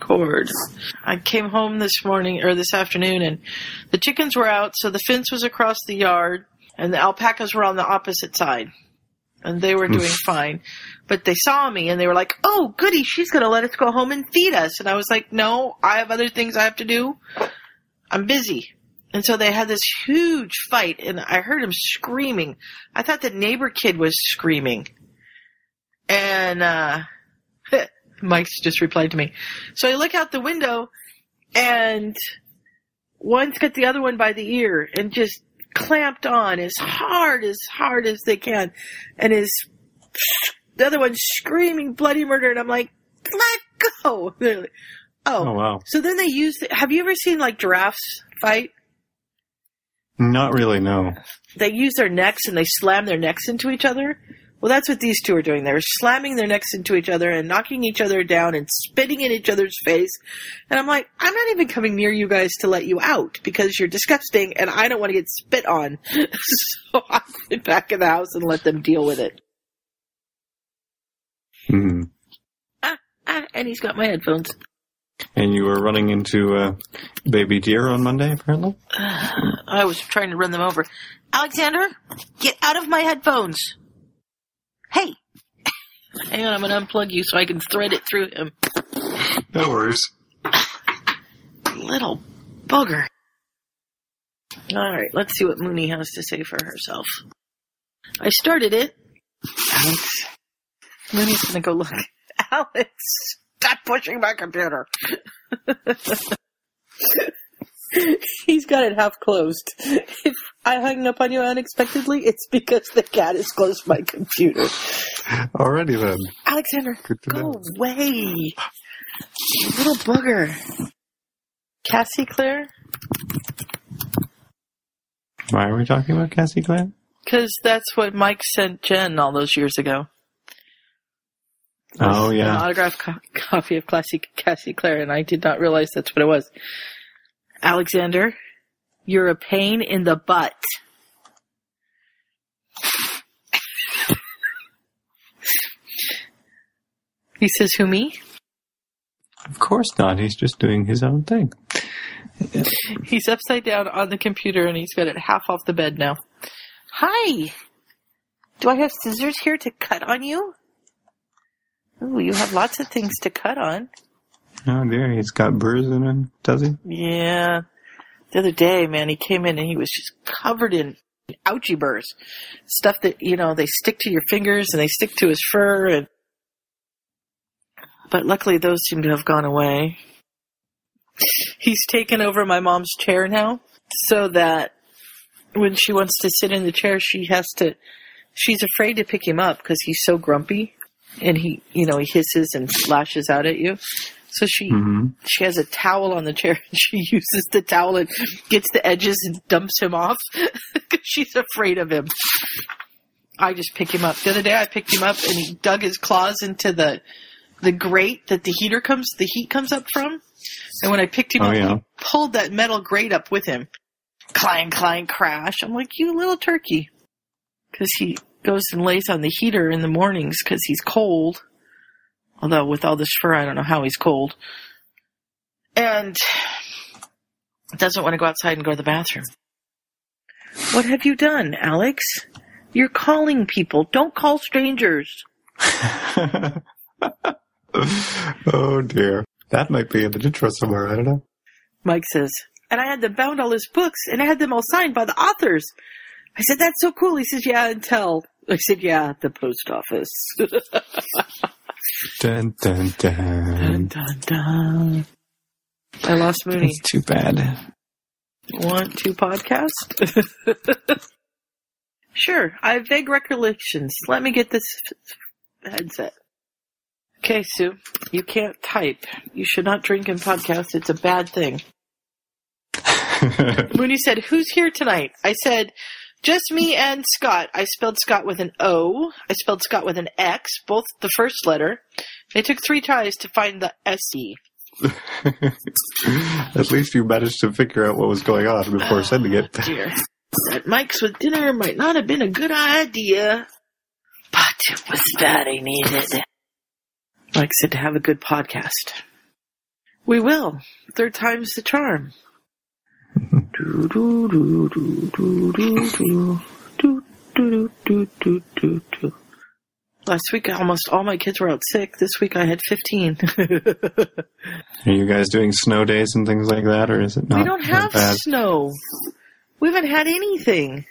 record. I came home this morning or this afternoon and the chickens were out, so the fence was across the yard and the alpacas were on the opposite side. And they were doing fine. But they saw me and they were like, oh, goody, she's going to let us go home and feed us. And I was like, no, I have other things I have to do. I'm busy. And so they had this huge fight and I heard him screaming. I thought the neighbor kid was screaming. And, uh, Mike's just replied to me. So I look out the window and one's got the other one by the ear and just clamped on as hard, as hard as they can. And is, the other one's screaming bloody murder and I'm like, let go. Like, oh. Oh, wow. So then they use, have you ever seen like giraffes fight? Not really, no. They use their necks and they slam their necks into each other. Well, that's what these two are doing. They're slamming their necks into each other and knocking each other down and spitting in each other's face. And I'm like, I'm not even coming near you guys to let you out because you're disgusting and I don't want to get spit on. so I went back in the house and let them deal with it. Hmm. Ah, ah, and he's got my headphones. And you were running into uh, baby deer on Monday, apparently? I was trying to run them over. Alexander, get out of my headphones. Hey. Hang on, I'm going to unplug you so I can thread it through him. No worries. Little bugger. Alright, let's see what Mooney has to say for herself. I started it. Alex. Mooney's gonna go look. Alex, stop pushing my computer. He's got it half closed. If I hung up on you unexpectedly, it's because the cat has closed my computer. Alrighty then. Alexander, go know. away. You little bugger. Cassie Clare? Why are we talking about Cassie Clare? Because that's what Mike sent Jen all those years ago. Oh, An yeah. autographed co- copy of Classic Cassie Clare, and I did not realize that's what it was. Alexander, you're a pain in the butt. he says, who, me? Of course not. He's just doing his own thing. He's upside down on the computer and he's got it half off the bed now. Hi! Do I have scissors here to cut on you? Ooh, you have lots of things to cut on. Oh dear, he's got burrs in him, does he? Yeah. The other day, man, he came in and he was just covered in ouchie burrs. Stuff that, you know, they stick to your fingers and they stick to his fur and but luckily those seem to have gone away. He's taken over my mom's chair now so that when she wants to sit in the chair, she has to, she's afraid to pick him up because he's so grumpy and he, you know, he hisses and lashes out at you. So she, hmm she has a towel on the chair and she uses the towel and gets the edges and dumps him off because she's afraid of him. I just pick him up. The other day I picked him up and he dug his claws into the, the grate that the heater comes, the heat comes up from. And when I picked him Oh, up, yeah. he pulled that metal grate up with him. Clang, clang, crash. I'm like, you little turkey. Cause he goes and lays on the heater in the mornings cause he's cold. Although with all this fur, I don't know how he's cold. And doesn't want to go outside and go to the bathroom. What have you done, Alex? You're calling people. Don't call strangers. oh dear. That might be in the intro somewhere, I don't know. Mike says, and I had them bound all his books and I had them all signed by the authors. I said, that's so cool. He says, yeah, and tell. I said, yeah, the post office. Dun dun dun, dun. dun, dun. I lost Mooney. It's too bad. Want to podcast? sure. I have vague recollections. Let me get this headset. Okay, Sue. You can't type. You should not drink and podcast. It's a bad thing. Mooney said, Who's here tonight? I said, Just me and Scott. I spelled Scott with an O. I spelled Scott with an X, both the first letter. It took three tries to find the SE. At least you managed to figure out what was going on before oh, sending it. Dear. That Mike's with dinner might not have been a good idea, but it was that I needed. It. Mike said to have a good podcast. We will. Third time's the charm. Do, do, do, do, do, do, do. Do, do, do, do, do, do. Last week, almost all my kids were out sick. This week, I had 15. Are you guys doing snow days and things like that, or is it not? we don't have snow. We haven't had anything.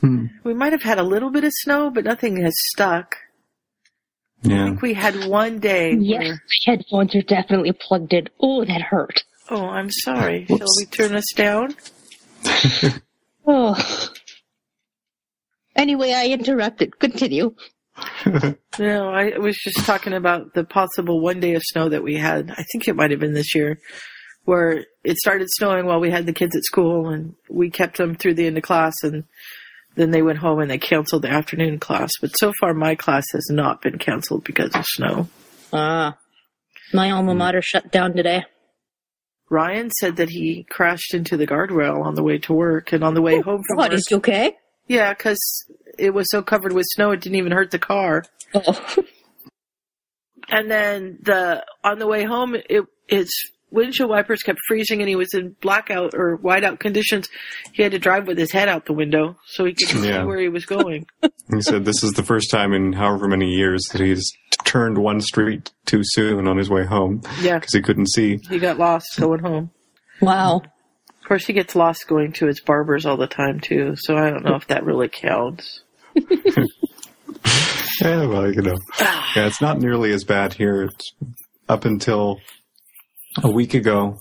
Hmm. We might have had a little bit of snow, but nothing has stuck. Yeah. I think we had one day Yes, where, headphones are definitely plugged in. Oh, that hurt. Oh, I'm sorry. Shall we turn us down? Oh. Anyway, I interrupted. Continue. No, I was just talking about the possible one day of snow that we had. I think it might have been this year, where it started snowing while we had the kids at school, and we kept them through the end of class, and then they went home and they canceled the afternoon class. But so far, my class has not been canceled because of snow. Ah. my alma mater shut down today. Ryan said that he crashed into the guardrail on the way to work, and on the way oh, home from What, work. is he okay? Yeah, because it was so covered with snow, it didn't even hurt the car. Oh. And then the on the way home, it his windshield wipers kept freezing, and he was in blackout or whiteout conditions. He had to drive with his head out the window so he could see where he was going. He said this is the first time in however many years that he's turned one street too soon on his way home yeah, because he couldn't see. he got lost going home. wow. Of course, he gets lost going to his barber's all the time too. So I don't know if that really counts. Yeah, well, you know, yeah, it's not nearly as bad here. It's up until a week ago.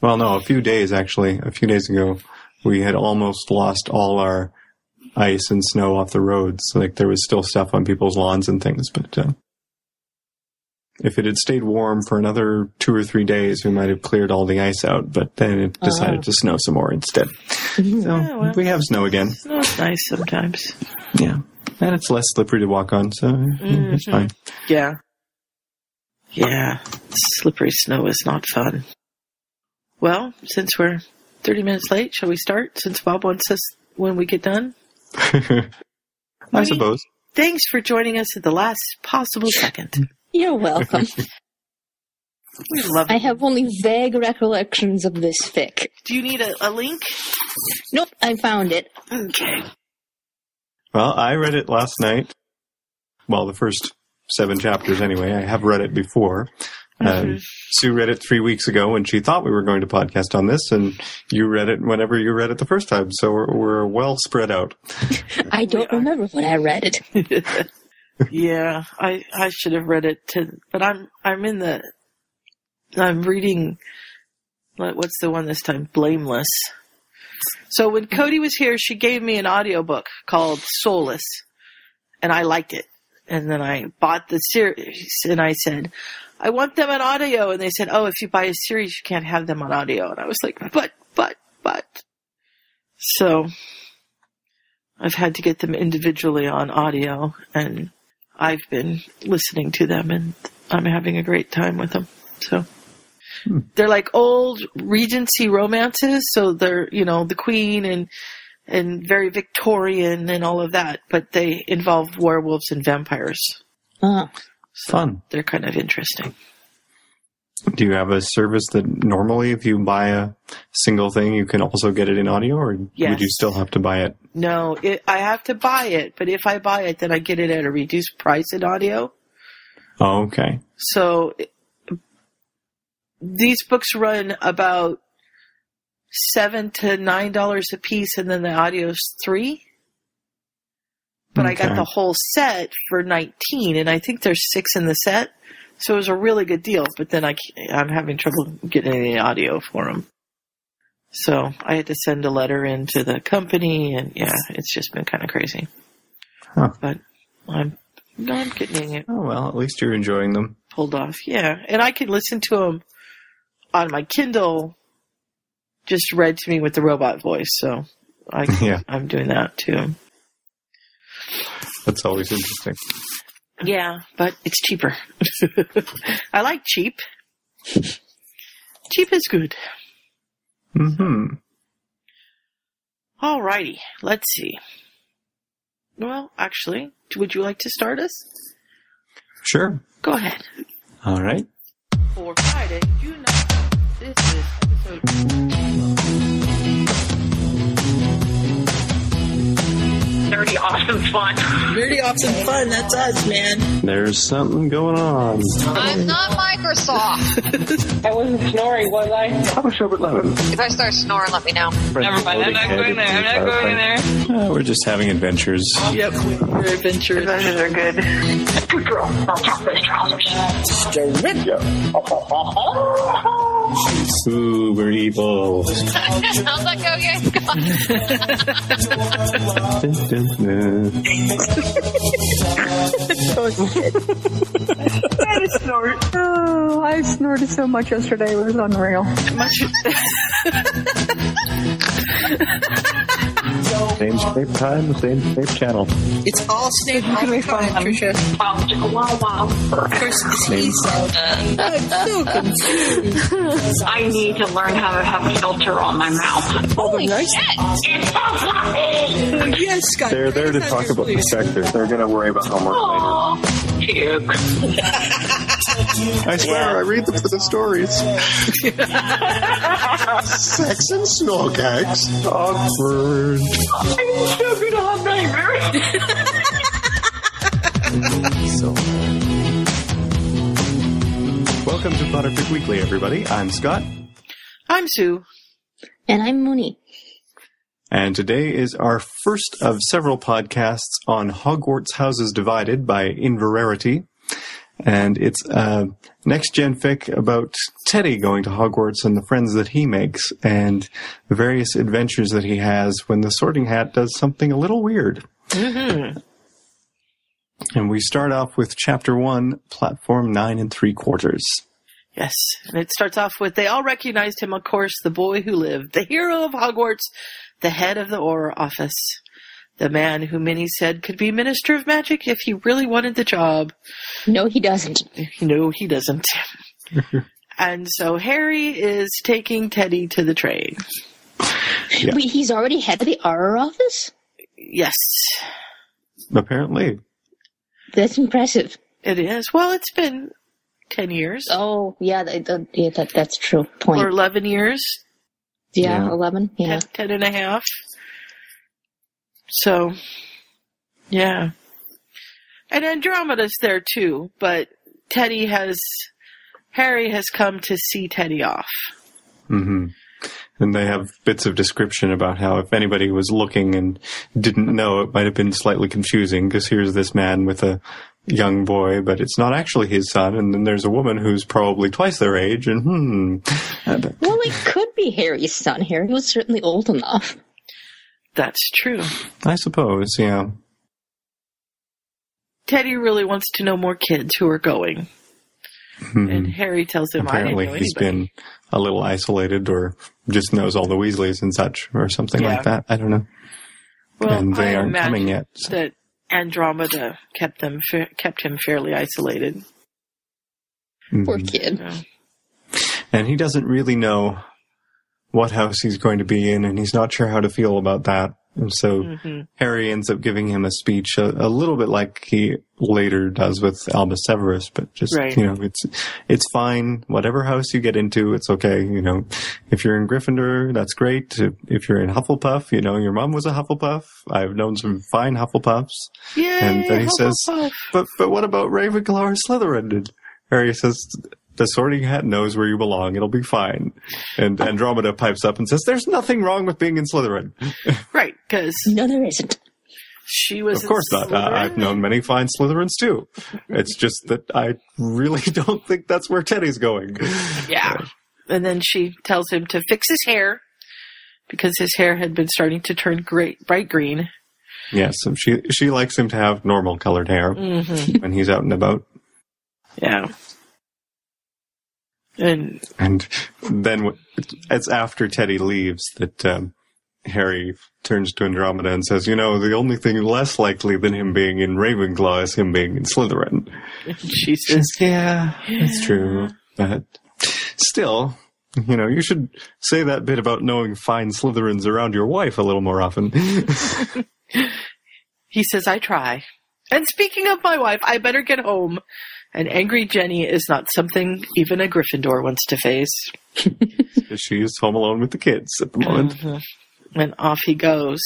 Well, no, a few days actually. A few days ago, we had almost lost all our ice and snow off the roads. Like there was still stuff on people's lawns and things, but uh, if it had stayed warm for another two or three days, we might have cleared all the ice out. But then it decided Oh. to snow some more instead. So Yeah, well. we have snow again. Nice sometimes. Yeah, and it's less slippery to walk on, so mm, it's fine. Yeah. Yeah. Slippery snow is not fun. Well, since we're 30 minutes late, shall we start? Since Bob wants us when we get done. I Maybe- suppose. Thanks for joining us at the last possible second. You're welcome. We love I have only vague recollections of this fic. Do you need a, a link? Nope, I found it. Okay. Well, I read it last night. Well, the first seven chapters anyway. I have read it before. Um, Sue read it three weeks ago when she thought we were going to podcast on this, and you read it whenever you read it the first time. So we're, we're well spread out. I don't remember when I read it. yeah, I I should have read it to, but I'm I'm in the I'm reading what's the one this time? Blameless. So when Cody was here, she gave me an audiobook called Soulless, and I liked it. And then I bought the series, and I said, I want them on audio. And they said, Oh, if you buy a series, you can't have them on audio. And I was like, But, but, but. So I've had to get them individually on audio, and I've been listening to them, and I'm having a great time with them. So hmm. they're like old Regency romances, so they're you know the Queen and and very Victorian and all of that, but they involve werewolves and vampires. Ah, So Fun. They're kind of interesting. Do you have a service that normally, if you buy a single thing, you can also get it in audio, or Yes. would you still have to buy it? No, it, I have to buy it, but if I buy it, then I get it at a reduced price in audio. Oh, okay. So it- these books run about seven to nine dollars a piece, and then the audio's three. But I got the whole set for nineteen, and I think there's six in the set, so it was a really good deal. But then I I'm having trouble getting any audio for them, so I had to send a letter in to the company, and yeah, it's just been kind of crazy. Huh. But I'm I'm getting it Oh well, at least you're enjoying them. pulled off. Yeah, and I can listen to them on my Kindle, just read to me with the robot voice. So I, can, yeah. I'm doing that too. That's always interesting. Yeah, but it's cheaper. I like cheap. cheap is good. Hmm. Alrighty, let's see. Well, actually, would you like to start us? Sure. Go ahead. All right. for Friday, June 9th. This is nerdy, awesome fun. Nerdy awesome fun. That's us, man. There's something going on. I'm not Microsoft. I wasn't snoring, was I? I was Albert Levin. If I start snoring, let me know. Never mind. I'm not going there. I'm not going there. Uh, we're just having adventures. Yep, we're adventurous. Adventures are good. Good girl. I'll top those trousers. Ooh, we're evil. How's that go again? Dun, dun, dun. Oh, I snorted so much yesterday. It was unreal. much. Same shape time, same shape channel. It's all Snape all the time, Trisha. Wow, wow, wow. Of course, he's I'm so confused. I need to learn how to have a filter on my mouth. Holy oh, nice. shit! It's so fluffy. Yes, Scott. They're there to talk about the please. sector. They're going to worry about homework later. Puke. I swear, I read them for the stories. Sex and snorkax. Awkward. I'm so good on nightmares. So. Welcome to Potterfic Weekly, everybody. I'm Scott, I'm Sue. And I'm Mooney. And today is our first of several podcasts on Hogwarts Houses Divided by Inverarity. And it's a next gen fic about Teddy going to Hogwarts and the friends that he makes and the various adventures that he has when the sorting hat does something a little weird. Mm-hmm. And we start off with chapter one, platform nine and three quarters. Yes, and it starts off with they all recognized him, of course, the boy who lived, the hero of Hogwarts, the head of the Auror office, the man who many said could be Minister of Magic if he really wanted the job. No, he doesn't. No, he doesn't. and so Harry is taking Teddy to the train. Yeah. Wait, he's already head of the Auror office? Yes, Apparently. That's impressive. it is. Well, it's been 10 years Oh, yeah, that, that- yeah that, that's true. Point. or 11 years, yeah, Yeah. 11. Yeah. 10, 10 and a half. So, yeah. And Andromeda's there too, but Teddy has, Harry has come to see Teddy off. Mm-hmm. And they have bits of description about how if anybody was looking and didn't know, it might have been slightly confusing because here's this man with a young boy, but it's not actually his son. And then there's a woman who's probably twice their age. And hmm, Well, it could be Harry's son. Harry was certainly old enough. That's true. I suppose, yeah. Teddy really wants to know more kids who are going. Mhm. And Harry tells him, Apparently, I didn't know he's anybody. been a little isolated, or just knows all the Weasleys and such, or something Yeah. like that. I don't know. well, and they I aren't imagine coming yet. so- That Andromeda kept them fa- kept him fairly isolated. Poor Mhm. kid. So, And he doesn't really know what house he's going to be in, and he's not sure how to feel about that. And so mhm. Harry ends up giving him a speech a, a little bit like he later does with Albus Severus, but just Right. you know, it's it's fine. Whatever house you get into, it's okay. You know, if you're in Gryffindor, that's great. If you're in Hufflepuff, you know, your mom was a Hufflepuff. I've known some fine Hufflepuffs. Yay! And then he says, But but what about Ravenclaw or Slytherin? And Harry says, the sorting hat knows where you belong. It'll be fine. And Andromeda pipes up and says, there's nothing wrong with being in Slytherin. right, because No, there isn't. she was. Of course not. Uh, I've known many fine Slytherins too. It's just that I really don't think that's where Teddy's going. Yeah. And then she tells him to fix his hair because his hair had been starting to turn great, bright green. Yes, so she she likes him to have normal colored hair hmm when he's out and about. Yeah. And And then it's after Teddy leaves that um, Harry turns to Andromeda and says, "You know, the only thing less likely than him being in Ravenclaw is him being in Slytherin." she says, "Yeah, that's true, but still." You know, you should say that bit about knowing fine Slytherins around your wife a little more often. he says, I try. And speaking of my wife, I better get home And angry Ginny is not something even a Gryffindor wants to face. She's home alone with the kids at the moment. Mhm. And off he goes.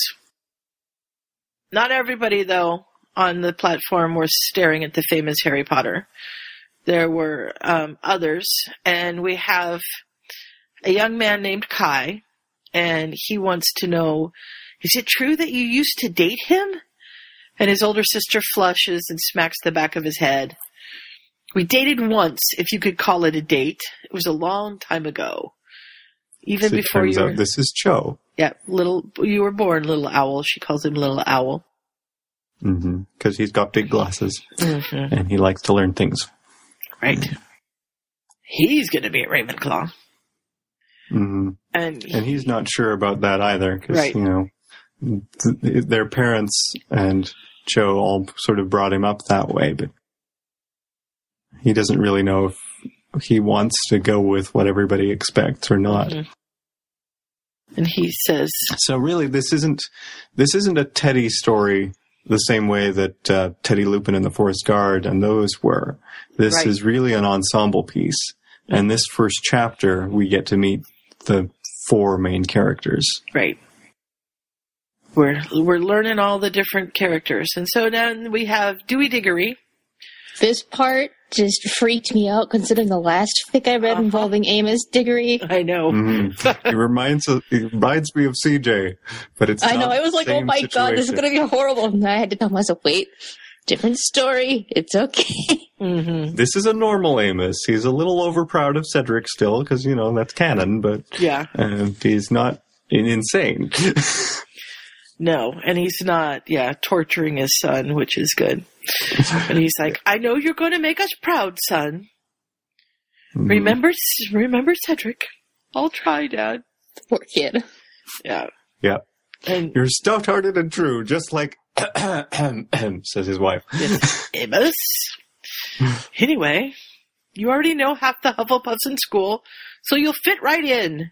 Not everybody, though, on the platform were staring at the famous Harry Potter. There were um, others, and we have a young man named Kai, and he wants to know is it true that you used to date him? And his older sister flushes and smacks the back of his head. We dated once, if you could call it a date. It was a long time ago. Even So before turns you out this is Cho. yeah, little, you were born, little owl. She calls him little owl. Mm-hmm. Because he's got big glasses Mm-hmm. and he likes to learn things. Right. He's gonna be at Ravenclaw. Mm-hmm. And, And he's not sure about that either. Because, Right. you know, th- their parents and Cho all sort of brought him up that way, but he doesn't really know if he wants to go with what everybody expects or not. Mhm. and he says, So really, this isn't this isn't a Teddy story the same way that uh, Teddy Lupin and the Forest Guard and those were. This Right. is really an ensemble piece, and this first chapter we get to meet the four main characters. right. We're, we're learning all the different characters. And so then we have Dewey Diggory. This part just freaked me out considering the last fic I read Uh-huh. involving Amos Diggory. I know. Mhm. it reminds it reminds me of CJ, but it's I know, I was like, oh same my god, this is gonna be horrible. And I had to tell myself, wait, different story. It's okay. hmm This is a normal Amos. He's a little over proud of Cedric still because you know that's canon, but Yeah. uh, he's not insane. No. And he's not, yeah, torturing his son, which is good. And he's like, I know you're going to make us proud, son. Mm-hmm. Remember, remember Cedric. I'll try, Dad. Poor kid. Yeah. Yeah. And You're stout-hearted and true, just like says his wife. Yes, Amos. Anyway, you already know half the Hufflepuffs in school, so you'll fit right in.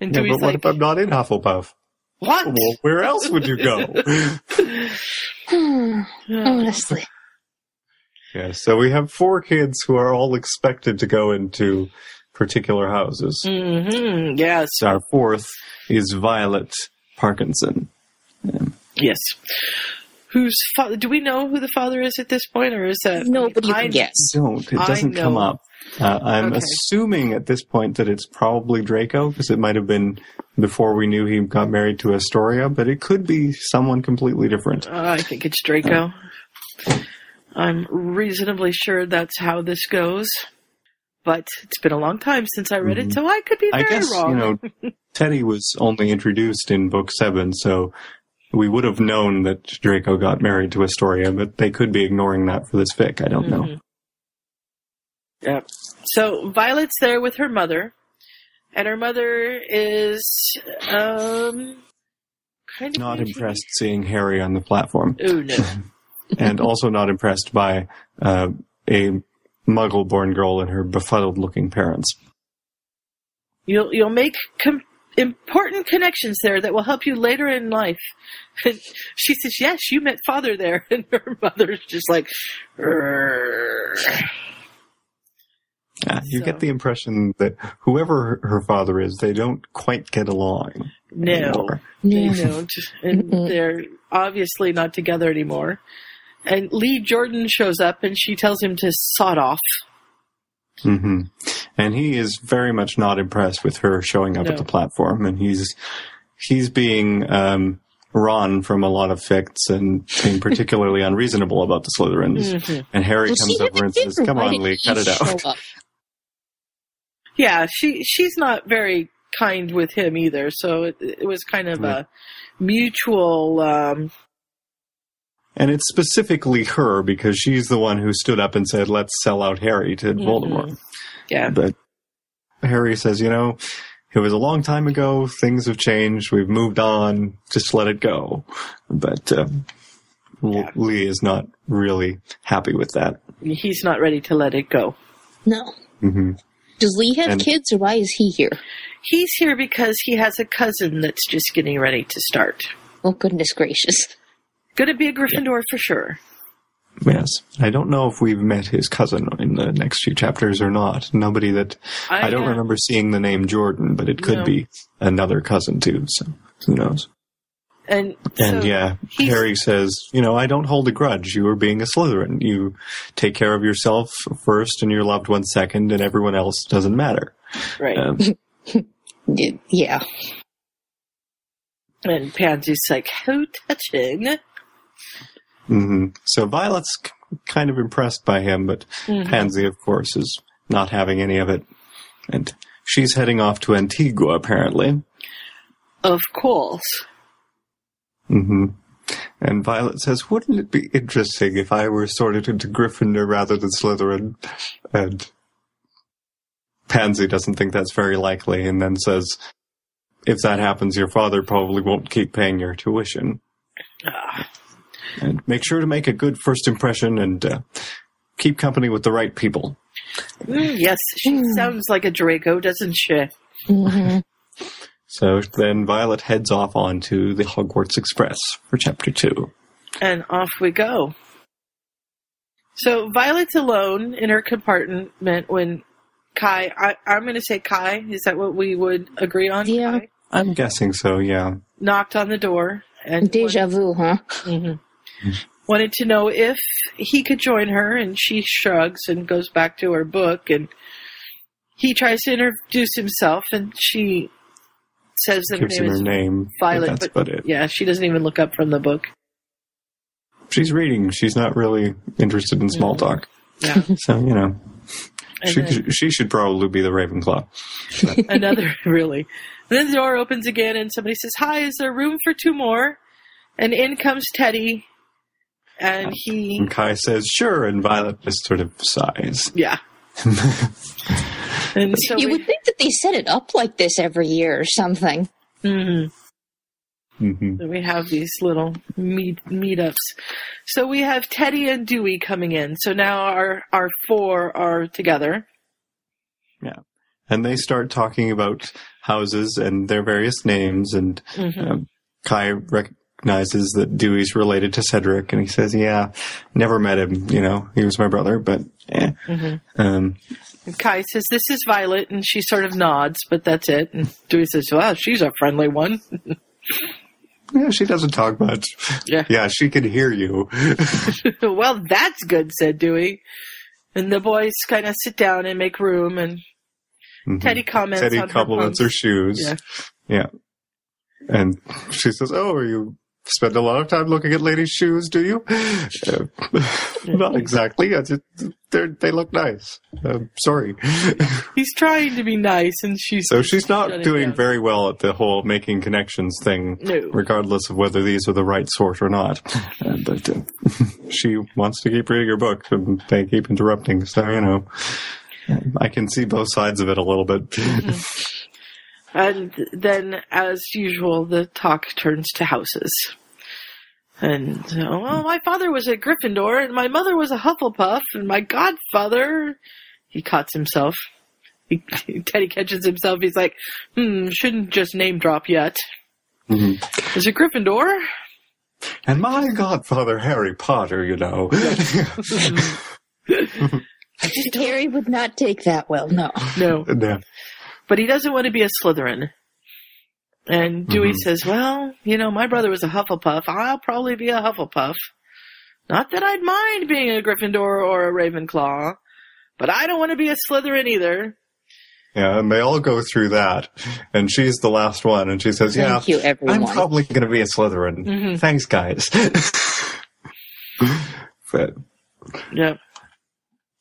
And Yeah, Dewey's but what like, if I'm not in Hufflepuff? What? Well, where else would you go? Honestly. yeah, so we have four kids who are all expected to go into particular houses. hmm Yes, Our fourth is Violet Parkinson. yes. Whose father? Do we know who the father is at this point, or is that Nobody I- can guess. Don't. It doesn't come up. Uh, I'm Okay. assuming at this point that it's probably Draco because it might have been before we knew he got married to Astoria, but it could be someone completely different. Uh, I think it's Draco. I'm reasonably sure that's how this goes, but it's been a long time since I read it, so I could be Mm-hmm. I very guess wrong. you know Teddy was only introduced in book seven, so we would have known that Draco got married to Astoria, but they could be ignoring that for this fic. I don't know. Mhm. Yep. So Violet's there with her mother, and her mother is um kind of Not impressed seeing Harry on the platform, Oh no. and also not impressed by uh, a Muggle-born girl and her befuddled-looking parents. You'll you'll make com- important connections there that will help you later in life. And she says, "Yes, you met father there," and her mother's just like, Yeah, you So- get the impression that whoever her- her father is, they don't quite get along. "No, anymore. they don't," and they're obviously not together anymore. And Lee Jordan shows up, and she tells him to sod off. Hmm And he is very much not impressed with her showing up No. at the platform, and he's he's being um, Ron from a lot of ficts and being particularly unreasonable about the Slytherins. Mhm. And Harry Well, comes see, over and that's says, "Come on, Lee, cut it out." Yeah, she she's not very kind with him either. So it, it was kind of a mutual. Um, And it's specifically her because she's the one who stood up and said, "Let's sell out Harry to Voldemort." yeah, But Harry says, "You know." It was a long time ago. Things have changed. We've moved on. Just let it go. But uh, Yeah. Lee is not really happy with that. he's not ready to let it go. No. Mm-hmm. Does Lee have And- kids or why is he here? He's here because he has a cousin that's just getting ready to start. Oh, goodness gracious. Going to be a Gryffindor for sure. Yes. I don't know if we've met his cousin in the next few chapters or not. Nobody that I, don't uh, remember seeing the name Jordan, but it could No. be another cousin too. So who knows? And, And so yeah, Harry says, you know, I don't hold a grudge. You are being a Slytherin. You take care of yourself first and your loved ones second, and everyone else doesn't matter. right. Um, Yeah. and Pansy's like, "How touching." Hmm So Violet's kind of impressed by him, but Mm-hmm. Pansy, of course, is not having any of it. And she's heading off to Antigua, apparently. Of course. hmm And Violet says, wouldn't it be interesting if I were sorted into Gryffindor rather than Slytherin? And Pansy doesn't think that's very likely and then says, if that happens, your father probably won't keep paying your tuition. Ah, And make sure to make a good first impression and uh, keep company with the right people. mm, yes, she sounds like a Draco, doesn't she? hmm So then Violet heads off onto the Hogwarts Express for chapter two. And off we go. So Violet's alone in her compartment when Kai, I, I'm going to say Kai, is that what we would agree on? Yeah. Kai, I'm guessing so, yeah. knocked on the door and Deja vu, huh? Mhm. wanted to know if he could join her, and she shrugs and goes back to her book. And he tries to introduce himself, and she says that her name her name. Violet. But it. yeah, she doesn't even look up from the book. She's reading. She's not really interested in small mm-hmm. talk. Yeah, So, you know, And she, then- she should probably be the Ravenclaw. another really. And then the door opens again, and somebody says, "Hi, is there room for two more?" And in comes Teddy, and he, And Kai says, sure, and Violet just sort of sighs. yeah. and so You we, would think that they set it up like this every year or something. Mhm. hmm So we have these little meet meetups. So we have Teddy and Dewey coming in. So now our our four are together. Yeah, and they start talking about houses and their various names, and Mhm. um, Kai recognizes that Dewey's related to Cedric, and he says, yeah, never met him, you know, he was my brother, but eh. Mhm. Um, And Kai says, "This is Violet," and she sort of nods, but that's it. And Dewey says, "Well, she's a friendly one." yeah, she doesn't talk much. Yeah. Yeah, she can hear you. well, that's good," said Dewey. And the boys kind of sit down and make room, and Mhm. Teddy comments Teddy on her compliments her pumps. shoes. Yeah. Yeah. And she says, Oh, are you spend a lot of time looking at ladies' shoes, do you? Uh, not exactly. I just, they look nice. Um sorry. He's trying to be nice, and she's so she's not doing very well at the whole making connections thing, No. regardless of whether these are the right sort or not. Uh, but uh, she wants to keep reading her book, and they keep interrupting. So, you know. I can see both sides of it a little bit. And then, as usual, the talk turns to houses. And, uh, well, my father was a Gryffindor, and my mother was a Hufflepuff, and my godfather. He cuts himself. He, Teddy catches himself. He's like, hmm, shouldn't just name drop yet. Mhm. Is a Gryffindor? And my godfather, Harry Potter, you know. Harry would not take that well, no. No. Yeah. But he doesn't want to be a Slytherin. And Dewey Mhm. says, well, you know, my brother was a Hufflepuff. I'll probably be a Hufflepuff. Not that I'd mind being a Gryffindor or a Ravenclaw, but I don't want to be a Slytherin either. Yeah, and they all go through that. And she's the last one, and she says, Yeah, you, everyone. I'm probably going to be a Slytherin. Mhm. Thanks, guys. but, Yep.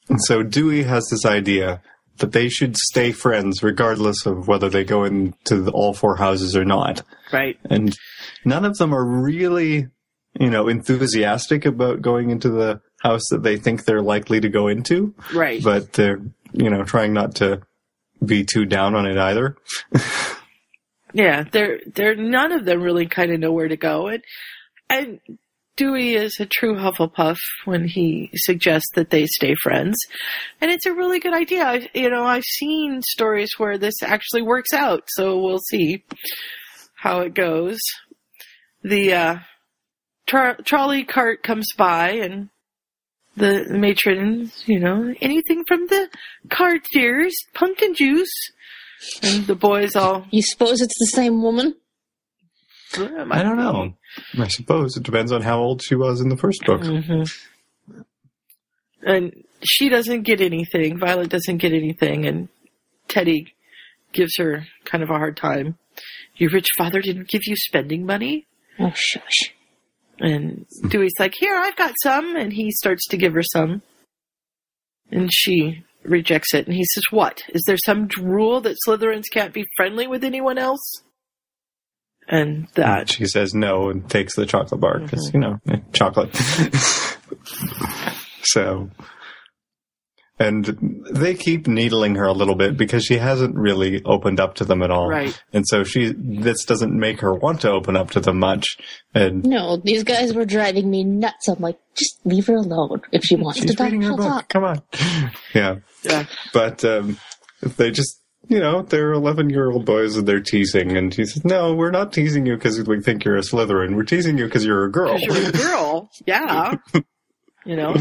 and so Dewey has this idea that they should stay friends regardless of whether they go into the, all four houses or not. Right. And none of them are really, you know, enthusiastic about going into the house that they think they're likely to go into. Right. but they're you know trying not to be too down on it either. yeah, they're they're none of them really kind of know where to go, and and Dewey is a true Hufflepuff when he suggests that they stay friends, and it's a really good idea. I, you know, I've seen stories where this actually works out, so we'll see how it goes. The uh, tra- trolley cart comes by, and the matron, you know, anything from the Cartiers, pumpkin juice. And the boys all, You suppose it's the same woman? "Uh, I don't know. I suppose it depends on how old she was in the first book. hmm And she doesn't get anything. Violet doesn't get anything, and Teddy gives her kind of a hard time. Your rich father didn't give you spending money? Oh, shush. And Dewey's like, Here, I've got some. And he starts to give her some. And she rejects it. And he says, What? Is there some rule that Slytherins can't be friendly with anyone else? And that. She says no and takes the chocolate bar because, you know, eh, chocolate. so, and they keep needling her a little bit because she hasn't really opened up to them at all. Right. And so she, this doesn't make her want to open up to them much. And No, these guys were driving me nuts. I'm like, just leave her alone. If she wants to talk, reading her she'll book. talk. Come on. Yeah. Yeah. But, um, they just, you know, they're 11 year old boys and they're teasing. And he says, no, we're not teasing you because we think you're a Slytherin. We're teasing you because you're a girl. you're a girl. Yeah. You know,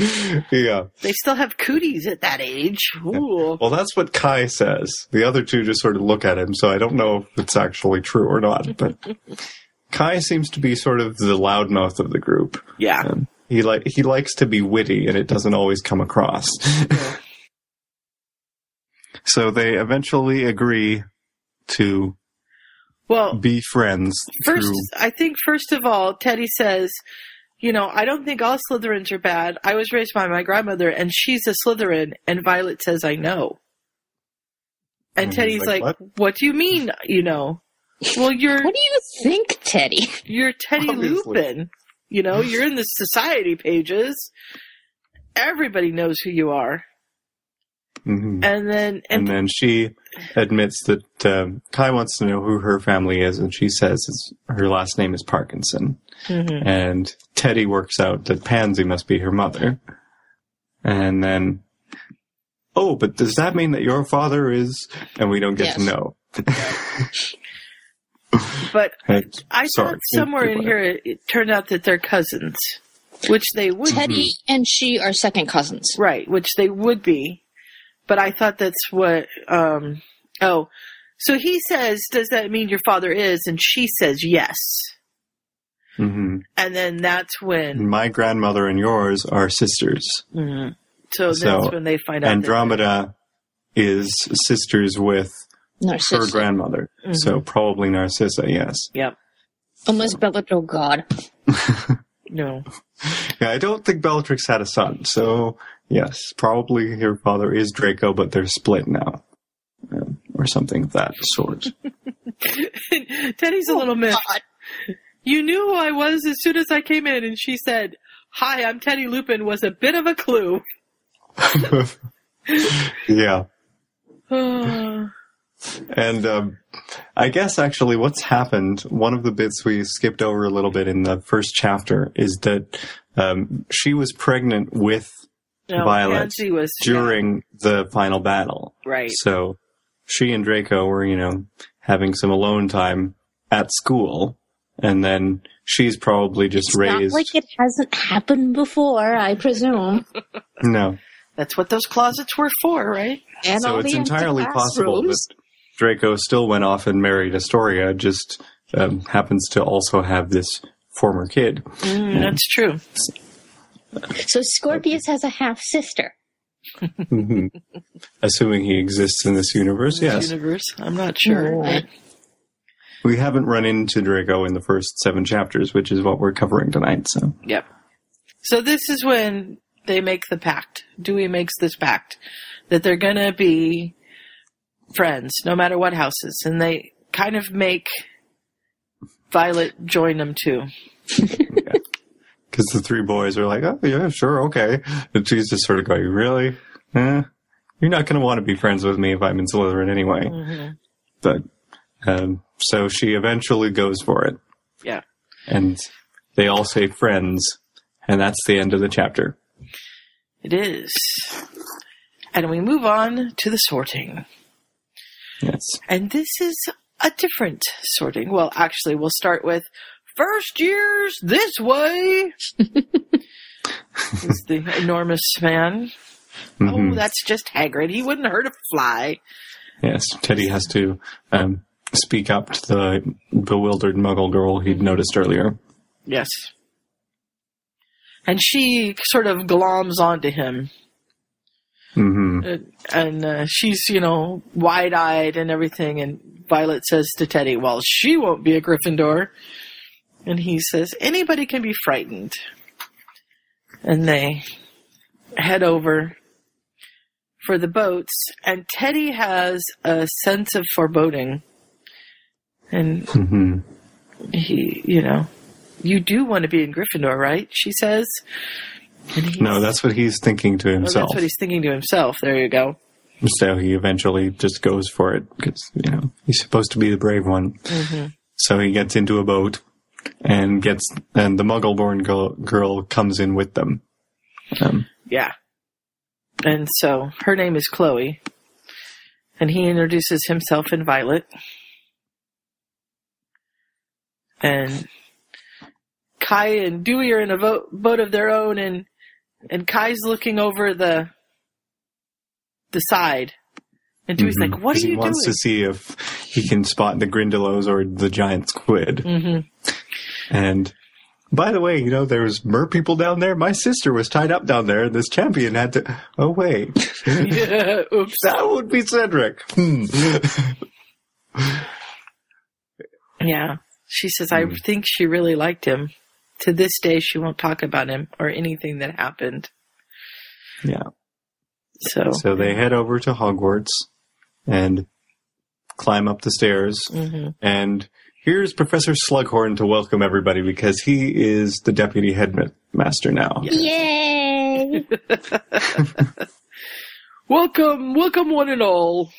yeah. they still have cooties at that age. Ooh. Well, that's what Kai says. The other two just sort of look at him, so I don't know if it's actually true or not. But Kai seems to be sort of the loudmouth of the group. Yeah. Um, he like he likes to be witty, and it doesn't always come across. So they eventually agree to Well, be friends First, through. I think first of all, Teddy says, you know, I don't think all Slytherins are bad. I was raised by my grandmother, and she's a Slytherin. And Violet says, I know. And And Teddy's like, like, "What?" what? do you mean, you know? Well, you're What do you think, Teddy? you're Teddy Obviously. Lupin. You know, you're in the society pages. Everybody knows who you are. Mhm. And then, And and, then she admits that um, Kai wants to know who her family is, and she says it's, her last name is Parkinson. Mhm. And Teddy works out that Pansy must be her mother. And then, oh, but does that mean that your father is? And we don't get Yes. to know. but Hey, I sorry. thought somewhere in here it, it turned out that they're cousins, which they would Teddy and she are second cousins. Right, which they would be. But I thought that's what, um, oh, so he says, does that mean your father is? And she says yes. hmm And then that's when, My grandmother and yours are sisters. mhm. so that's when they find out. Andromeda is sisters with her Narcissa. grandmother. So probably Narcissa, yes. Yep. Unless Bellatrix, oh god. No. Yeah, I don't think Bellatrix had a son, so yes, probably her father is Draco, but they're split now. Um, or something of that sort. Teddy's a little miffed. You knew who I was as soon as I came in, and she said, Hi, I'm Teddy Lupin, was a bit of a clue. yeah. Oh, And um, I guess actually what's happened, one of the bits we skipped over a little bit in the first chapter is that um, she was pregnant with no, Violet Pansy was during the final battle. Right. So she and Draco were, you know, having some alone time at school. And then she's probably just It's raised. not like it hasn't happened before, I presume. no. That's what those closets were for, right? And So all it's the empty entirely possible that. Draco still went off and married Astoria, just um, happens to also have this former kid. Mm, That's true. So Scorpius has a half sister. Mhm. Assuming he exists in this universe, yes. Universe. I'm not sure. Right. We haven't run into Draco in the first seven chapters, which is what we're covering tonight. So Yep. So this is when they make the pact. Dewey makes this pact that they're gonna be friends, no matter what houses, and they kind of make Violet join them too. because the three boys are like, oh yeah, sure, okay, and she's just sort of going, really? Eh, you're not going to want to be friends with me if I'm in Slytherin anyway. But um, so she eventually goes for it, Yeah. and they all say friends, and that's the end of the chapter. It is. And we move on to the sorting. Yes. And this is a different sorting. Well, actually, we'll start with first years this way. is the enormous man. Mhm. Oh, that's just Hagrid. He wouldn't hurt a fly. Yes, Teddy has to um, speak up to the bewildered Muggle girl he'd noticed earlier. Yes. And she sort of gloms onto him. hmm Uh, and uh, she's, you know, wide eyed and everything. And Violet says to Teddy, Well, she won't be a Gryffindor. And he says, Anybody can be frightened. And they head over for the boats. And Teddy has a sense of foreboding. And hmm he, you know, you do want to be in Gryffindor, right? She says. No, that's what he's thinking to Oh, himself. that's what he's thinking to himself. There you go. So he eventually just goes for it because you know he's supposed to be the brave one. Mm-hmm. So he gets into a boat and gets and the Muggle-born girl, girl comes in with them. Um, Yeah. And so her name is Chloe. And he introduces himself and Violet. And Kai and Dewey are in a boat, boat of their own and and Kai's looking over the the side. And Dewey's mhm. like, "What are he you wants doing? to see if he can spot the Grindylows or the giant squid. hmm And by the way, you know, there's mer people down there. My sister was tied up down there, and this champion had to. Oh wait, yeah, oops. that would be Cedric. Hmm. Yeah. She says, I Hmm. think she really liked him. To this day, she won't talk about him or anything that happened. yeah. So, So they head over to Hogwarts and climb up the stairs. Mhm. And here's Professor Slughorn to welcome everybody because he is the deputy headmaster now. Yay! welcome, welcome one and all.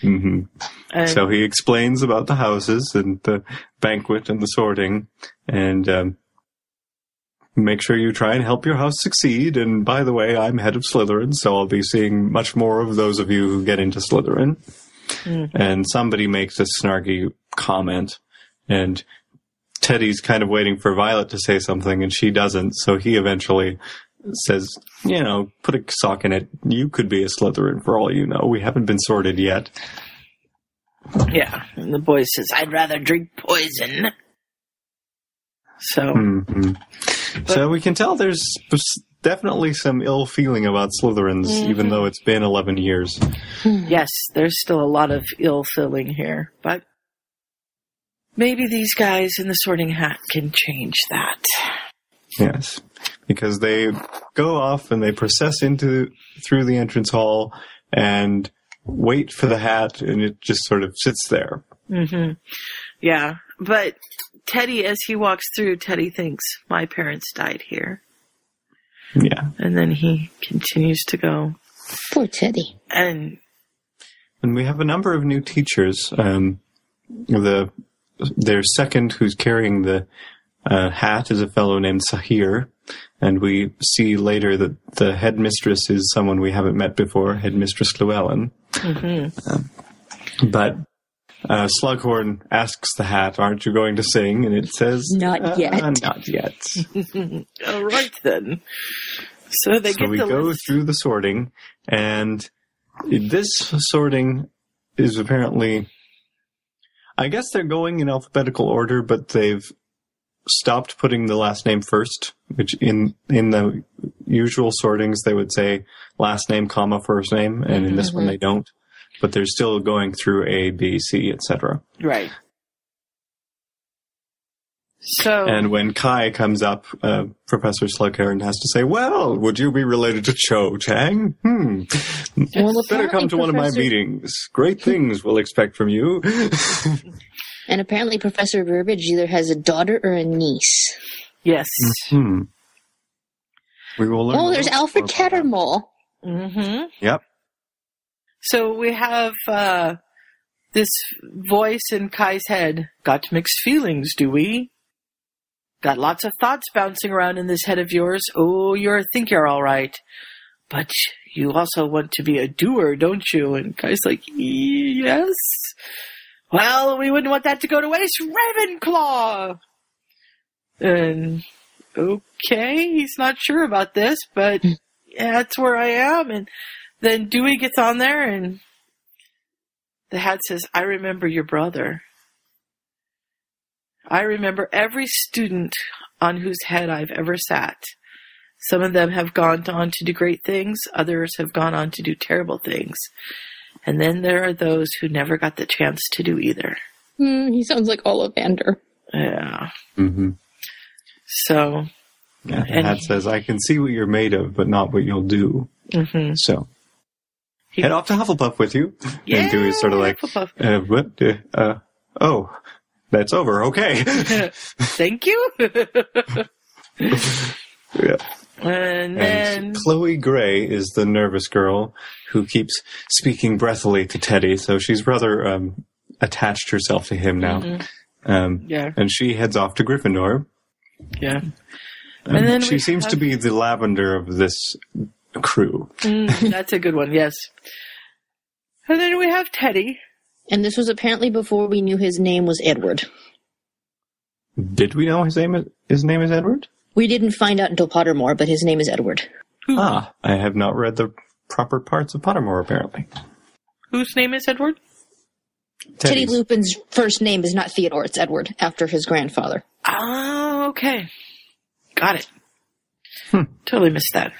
hmm And So he explains about the houses and the banquet and the sorting, and um, make sure you try and help your house succeed. And by the way, I'm head of Slytherin, so I'll be seeing much more of those of you who get into Slytherin. Mhm. And somebody makes a snarky comment, and Teddy's kind of waiting for Violet to say something, and she doesn't. So he eventually says, "You know, put a sock in it. You could be a Slytherin for all you know. We haven't been sorted yet." yeah, and the boy says, I'd rather drink poison. So, hmm so we can tell there's definitely some ill feeling about Slytherins, even though it's been 11 years. yes, there's still a lot of ill feeling here, but maybe these guys in the sorting hat can change that. Yes, because they go off and they process into through the entrance hall and wait for the hat, and it just sort of sits there. Mm-hmm. Yeah, but Teddy, as he walks through, Teddy thinks, my parents died here. Yeah, And then he continues to go. Poor Teddy. And and we have a number of new teachers. Um, the their second, who's carrying the uh, hat, is a fellow named Sahir, and we see later that the headmistress is someone we haven't met before, Headmistress Llewellyn. Um, but uh, Slughorn asks the hat, "Aren't you going to sing?" And it says, Not "Uh, yet." not yet." all right then. So they so get we the go list. through the sorting, and this sorting is apparently. I guess they're going in alphabetical order, but they've stopped putting the last name first, which in in the usual sortings they would say last name, comma, first name, and in this mm-hmm. one they don't. But they're still going through A, B, C, etc. Right. So And when Kai comes up, uh, Professor Slughorn has to say, "Well, would you be related to Cho Chang? Hmm. Well, Better come apparently to one of my meetings. Great things we'll expect from you." And apparently Professor Burbage either has a daughter or a niece. yes. hmm. We will learn. Oh, there's Alfred more about that. Cattermole. hmm Yep. So we have uh, this voice in Kai's head. Got mixed feelings, do we? Got lots of thoughts bouncing around in this head of yours. Oh, you think you're all right. But you also want to be a doer, don't you? And Kai's like, yes. Well, we wouldn't want that to go to waste. Ravenclaw! And okay, he's not sure about this, but hmm. yeah, that's where I am. And then Dewey gets on there and the hat says, I remember your brother. I remember every student on whose head I've ever sat. Some of them have gone on to do great things, others have gone on to do terrible things. And then there are those who never got the chance to do either. Hmm, he sounds like Ollivander. Yeah. Mm-hmm. So, Yeah, the And- hat says, I can see what you're made of, but not what you'll do. Mm-hmm. So, He- head off to Hufflepuff with you. and Dewey's sort of like, uh, what? Uh, uh, oh, that's over. Okay. Thank you. yeah. and then, And Chloe Gray is the nervous girl who keeps speaking breathily to Teddy, so she's rather um, attached herself to him now. Mm-hmm. Um, yeah, and she heads off to Gryffindor. yeah. Um, And then she seems have- to be the lavender of this crew. Mm, that's a good one, yes. And then we have Teddy. And this was apparently before we knew his name was Edward. Did we know his name is, his name is Edward? We didn't find out until Pottermore, but his name is Edward. Ah, I have not read the proper parts of Pottermore, apparently. Whose name is Edward? Teddy Lupin's first name is not Theodore, it's Edward, after his grandfather. Oh, okay. Got it. Hmm. Totally missed that.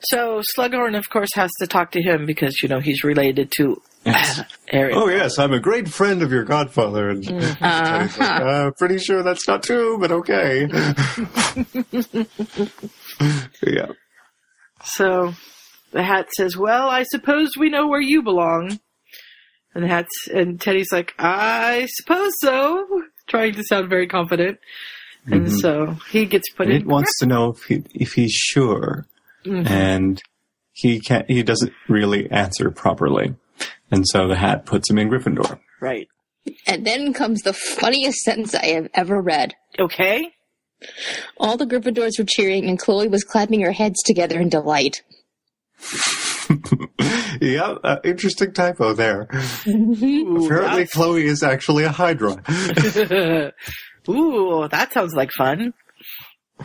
So Slughorn, of course, has to talk to him because, you know, he's related to Yes. Eric. Oh yes, I'm a great friend of your godfather. And Mm-hmm. Like, uh, pretty sure that's not true, but okay. yeah. So the hat says, "Well, I suppose we know where you belong." And the hat's and Teddy's like, "I suppose so," trying to sound very confident. And Mhm. so he gets put It in. It wants to know if he if he's sure, Mhm. and he can't. He doesn't really answer properly, and so the hat puts him in Gryffindor. Right. And then comes the funniest sentence I have ever read. Okay. All the Gryffindors were cheering, and Chloe was clapping her heads together in delight. yeah, uh, interesting typo there. Ooh, Apparently, Chloe is actually a Hydra, Ooh, that sounds like fun.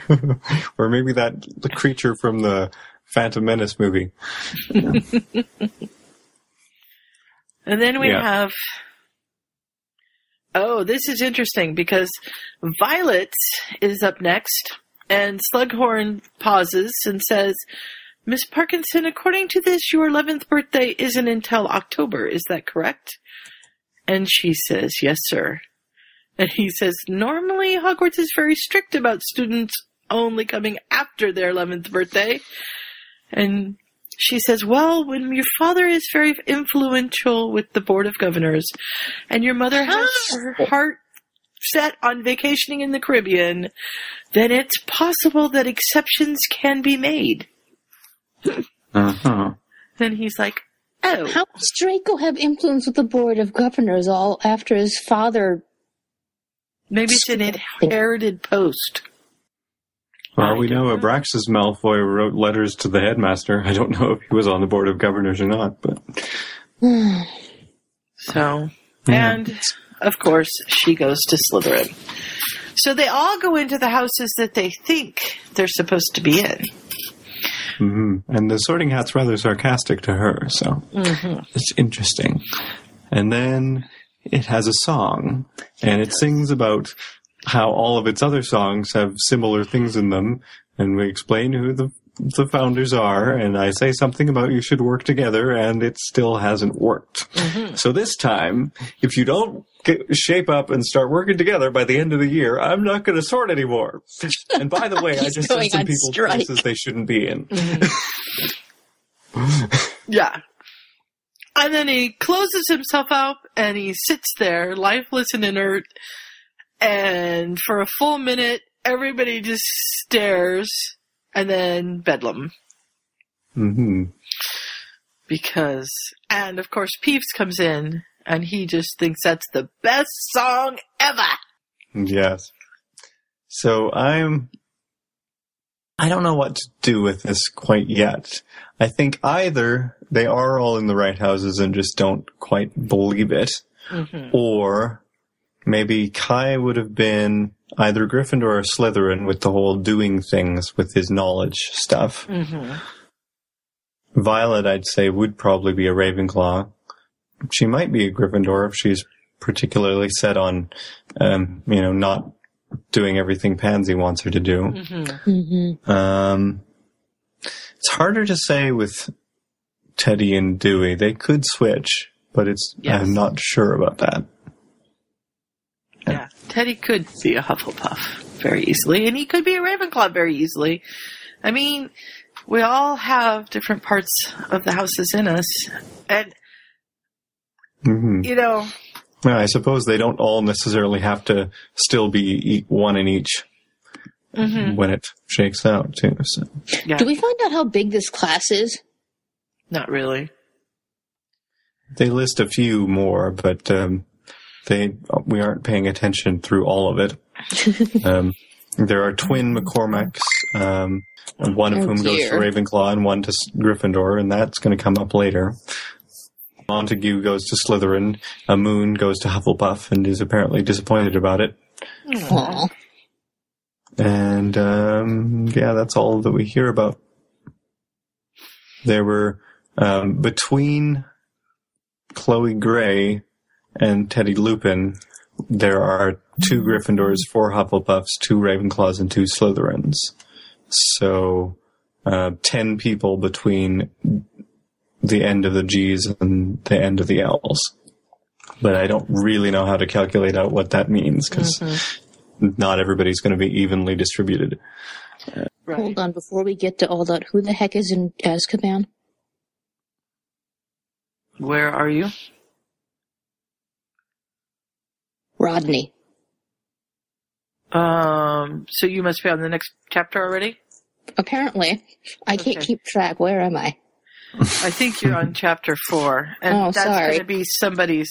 or maybe that the creature from the Phantom Menace movie. And then we Yeah. have. Oh, this is interesting because Violet is up next, and Slughorn pauses and says, Miss Parkinson, according to this, your 11th birthday isn't until October. Is that correct? And she says, Yes, sir. And he says, Normally, Hogwarts is very strict about students only coming after their 11th birthday. And she says, Well, when your father is very influential with the Board of Governors, and your mother has her heart set on vacationing in the Caribbean, then it's possible that exceptions can be made. Uh huh. Then he's like, Oh, How does Draco have influence with the Board of Governors all after his father? Maybe it's an inherited post. Well, we know know. Abraxas Malfoy wrote letters to the headmaster. I don't know if he was on the board of governors or not, but So, Yeah. and of course, she goes to Slytherin. So they all go into the houses that they think they're supposed to be in. hmm and the Sorting Hat's rather sarcastic to her, so it's interesting. And then it has a song, and it sings about how all of its other songs have similar things in them, and we explain who the the founders are, and I say something about you should work together, and it still hasn't worked. So this time, if you don't get, shape up and start working together by the end of the year, I'm not going to sort anymore. And by the way, I just sent some people strike. places they shouldn't be in. Yeah. And then he closes himself up and he sits there, lifeless and inert. And for a full minute, everybody just stares. And then Bedlam. Mm-hmm. Because, and of course, Peeves comes in and he just thinks that's the best song ever. Yes. So I'm. I don't know what to do with this quite yet. I think either they are all in the right houses and just don't quite believe it, Mm-hmm. or maybe Kai would have been either Gryffindor or Slytherin with the whole doing things with his knowledge stuff. hmm Violet, I'd say, would probably be a Ravenclaw. She might be a Gryffindor if she's particularly set on, um, you know, not doing everything Pansy wants her to do. hmm hmm Um, it's harder to say with Teddy and Dewey. They could switch, but it's Yes. I'm not sure about that. Yeah, Teddy could be a Hufflepuff very easily, and he could be a Ravenclaw very easily. I mean, we all have different parts of the houses in us, and hmm you know, Well, I suppose they don't all necessarily have to still be e- one in each mhm, when it shakes out too. So. yeah, Do we find out how big this class is? not really. They list a few more, but um, they we aren't paying attention through all of it. um, there are twin McCormacks, um, one of Oh, whom goes to. Ravenclaw and one to Gryffindor, and that's going to come up later. Montague goes to Slytherin. A Moon goes to Hufflepuff and is apparently disappointed about it. Aw. And um, yeah, that's all that we hear about. There were um, between Chloe Gray and Teddy Lupin. There are two Gryffindors, four Hufflepuffs, two Ravenclaws, and two Slytherins. So uh, ten people between the end of the G's and the end of the L's. But I don't really know how to calculate out what that means because not everybody's going to be evenly distributed. Right. Hold on, before we get to all that, who the heck is in Azkaban? Where are you? Rodney. Um, so you must be on the next chapter already. Apparently. I can't keep track. Where am I? I think you're on chapter four, and Oh, that's going to be somebody's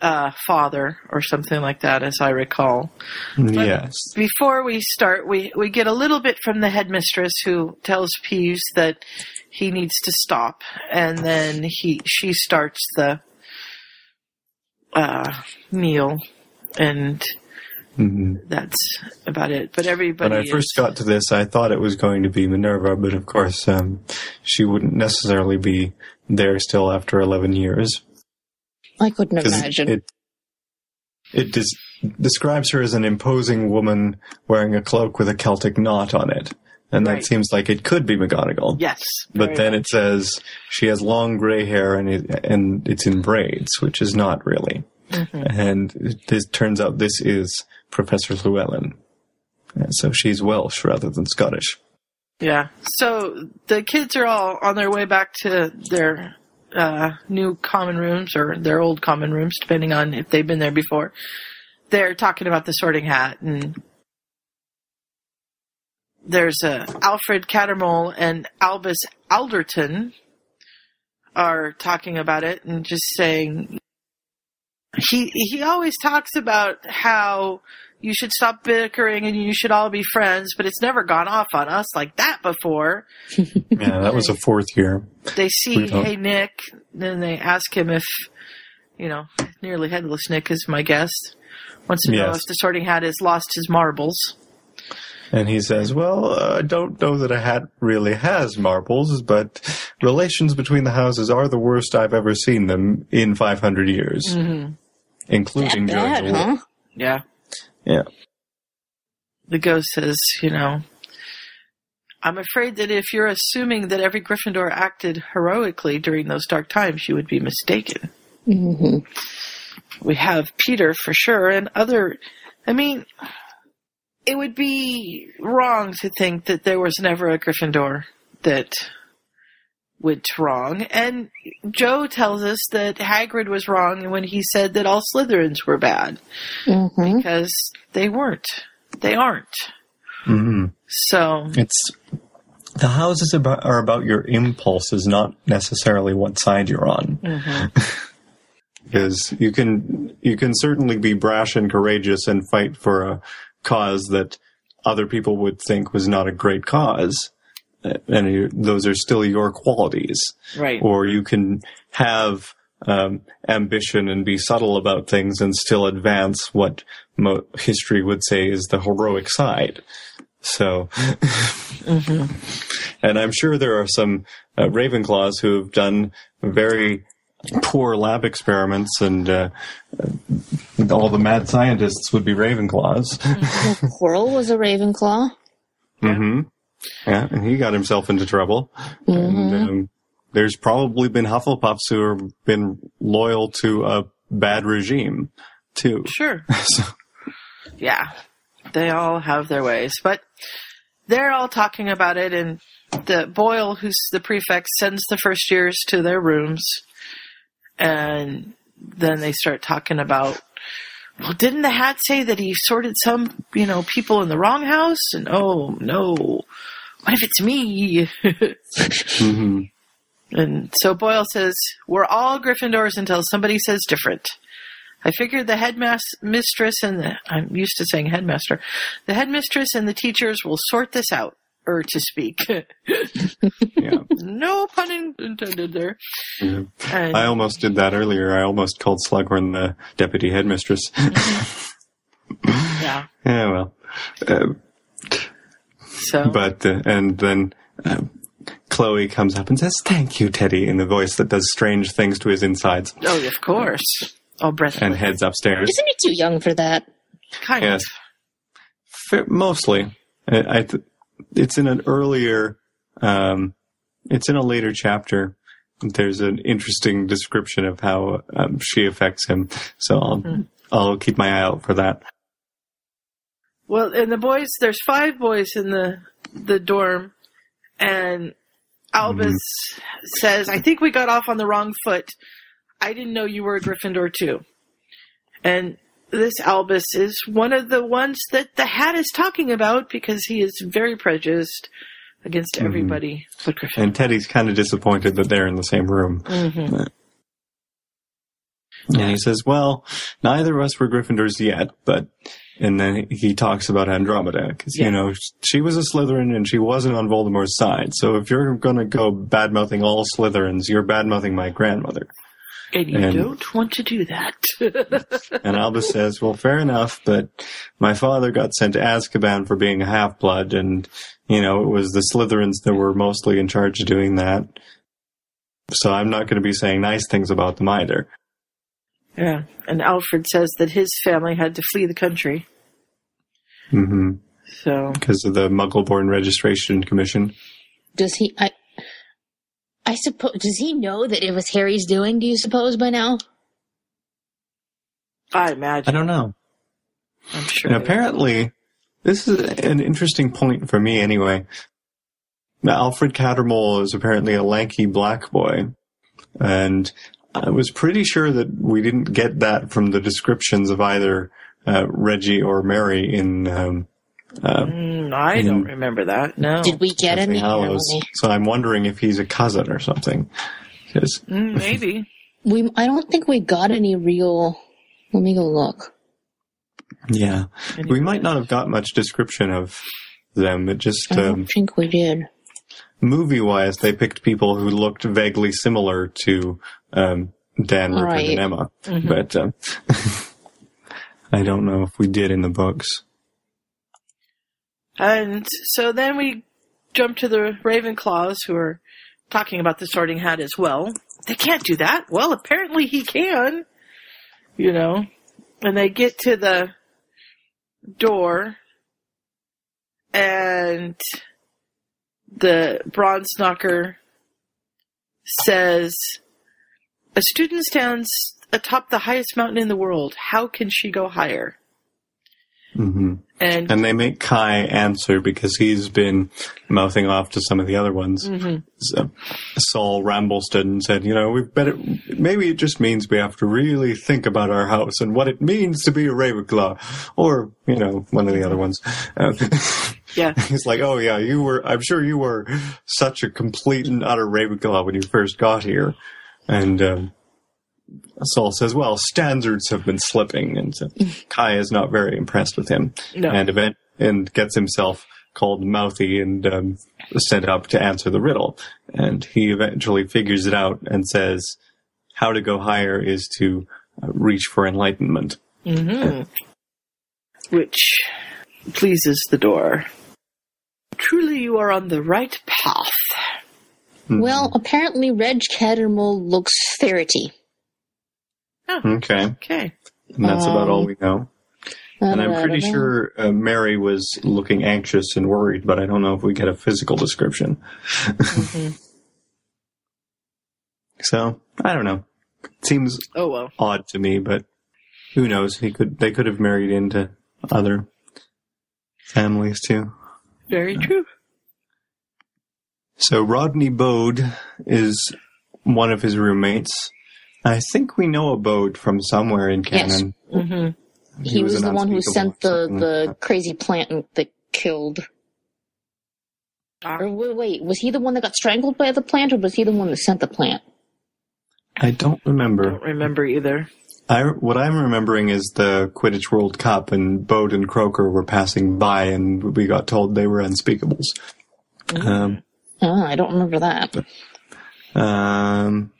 uh, father or something like that, as I recall. Yes. before we start, we, we get a little bit from the headmistress who tells Peeves that he needs to stop, and then he she starts the uh, meal, and hmm that's about it. But everybody, When I is- first got to this, I thought it was going to be Minerva, but of course, um, she wouldn't necessarily be there still after 11 years. I couldn't imagine. It, it des- describes her as an imposing woman wearing a cloak with a Celtic knot on it. And Right. that seems like it could be McGonagall. yes, But then much. it says she has long gray hair and it, and it's in braids, which is not really. Mm-hmm. And this turns out this is Professor Llewellyn. So she's Welsh rather than Scottish. Yeah. So the kids are all on their way back to their uh, new common rooms or their old common rooms, depending on if they've been there before. They're talking about the sorting hat and there's Alfred Cattermole and Albus Alderton are talking about it and just saying he he always talks about how you should stop bickering and you should all be friends, but it's never gone off on us like that before. Yeah, that was a fourth year. They see, hey Nick, then they ask him if, you know, nearly headless Nick is my guest. Wants to know Yes. if the sorting hat has lost his marbles. And he says, well, uh, I don't know that a hat really has marbles, but relations between the houses are the worst I've ever seen them in 500 years. Including That bad, the war. huh? Yeah. Yeah. The ghost says, you know, I'm afraid that if you're assuming that every Gryffindor acted heroically during those dark times, you would be mistaken. hmm we have Peter for sure, and other. I mean, it would be wrong to think that there was never a Gryffindor that went wrong. And Joe tells us that Hagrid was wrong when he said that all Slytherins were bad hmm because they weren't. They aren't. hmm So It's the houses about, are about your impulses, not necessarily what side you're on. Because you can you can certainly be brash and courageous and fight for a cause that other people would think was not a great cause, and you, those are still your qualities. right. Or you can have um, ambition and be subtle about things and still advance what mo- history would say is the heroic side. So, and I'm sure there are some uh, Ravenclaws who have done very poor lab experiments, and uh, all the mad scientists would be Ravenclaws. Quirrell was a Ravenclaw. hmm Yeah, and he got himself into trouble. And um, there's probably been Hufflepuffs who have been loyal to a bad regime, too. Sure. So, Yeah. They all have their ways. But they're all talking about it, and the Boyle, who's the prefect, sends the first years to their rooms. And then they start talking about, well, didn't the hat say that he sorted some, you know, people in the wrong house? And oh, no. What if it's me? mhm. And so Boyle says, We're all Gryffindors until somebody says different. I figured the headmistress and the, I'm used to saying headmaster, the headmistress and the teachers will sort this out, or to speak. Yeah. no pun intended there. yeah. And, I almost did that earlier. I almost called Slughorn the deputy headmistress. yeah. yeah, well. Uh, So, but, uh, and then uh, Chloe comes up and says, Thank you, Teddy, in the voice that does strange things to his insides, oh, of course. Oh, breath. and heads upstairs. Isn't he too young for that? Kind Yes. of. Fa- Mostly. I, I th- it's in an earlier, um, it's in a later chapter. There's an interesting description of how um, she affects him. So I'll, I'll keep my eye out for that. Well, and the boys, there's five boys in the the dorm, and Albus says, "I think we got off on the wrong foot. I didn't know you were a Gryffindor too." And this Albus is one of the ones that the Hat is talking about because he is very prejudiced against everybody but Gryffindor. And Teddy's kind of disappointed that they're in the same room. Mhm. And he says, well, neither of us were Gryffindors yet, but, and then he talks about Andromeda, because, Yeah. you know, she was a Slytherin and she wasn't on Voldemort's side. So if you're gonna go bad-mouthing all Slytherins, you're bad-mouthing my grandmother. And you And- don't want to do that. And Albus says, well, fair enough, but my father got sent to Azkaban for being a half-blood and, you know, it was the Slytherins that were mostly in charge of doing that. So I'm not going to be saying nice things about them either. Yeah. And Alfred says that his family had to flee the country. Mm-hmm. So Because of the Muggle-born Registration Commission. Does he? I. I suppose. Does he know that it was Harry's doing? Do you suppose by now? I imagine. I don't know. I'm sure. And apparently, this is an interesting point for me anyway. Now, Alfred Cattermole is apparently a lanky black boy. And I was pretty sure that we didn't get that from the descriptions of either uh, Reggie or Mary in um, uh, Mm, I in- don't remember that. No. Did we get any? Hallows. So I'm wondering if he's a cousin or something. Mm, maybe. We. I don't think we got any real. Let me go look. yeah, we might not have got much description of them. It just I don't um, think we did. Movie wise, they picked people who looked vaguely similar to um, Dan, Rupert, Right. and Emma, Mhm. but um, I don't know if we did in the books. And so then we jump to the Ravenclaws who are talking about the sorting hat as well. They can't do that. Well, apparently he can. You know. And they get to the door and the bronze knocker says a student stands atop the highest mountain in the world. How can she go higher? hmm And, And they make Kai answer because he's been mouthing off to some of the other ones. Mhm. So, Saul Rambleston said, "You know, we better. Maybe it just means we have to really think about our house and what it means to be a Ravenclaw, or you know, one of the other ones." Uh, yeah. He's like, oh yeah, you were, I'm sure you were such a complete and utter Ravenclaw when you first got here. And, um, Saul says, well, standards have been slipping. And so Kai is not very impressed with him. No. And event, and gets himself called Mouthy and, um, sent up to answer the riddle. And he eventually figures it out and says, how to go higher is to uh, reach for enlightenment. hmm Which pleases the door. Truly, you are on the right path. Well, apparently Reg Cattermole looks ferrety. Okay, Okay. and that's about all Um, we know. And I'm pretty sure uh, Mary was looking anxious and worried, but I don't know if we get a physical description. So I don't know. It Seems Oh well. odd to me, but who knows? He could. They could have married into other families too. Very true. So Rodney Bode is one of his roommates. I think we know a Bode from somewhere in Yes. canon. hmm He, was, an the one who sent the, something like the crazy plant that killed. Or wait, wait, was he the one that got strangled by the plant, or was he the one that sent the plant? I don't remember. I Don't remember either. I, what I'm remembering is the Quidditch World Cup, and Bode and Croker were passing by, and we got told they were unspeakables. Um, Oh, I don't remember that. um,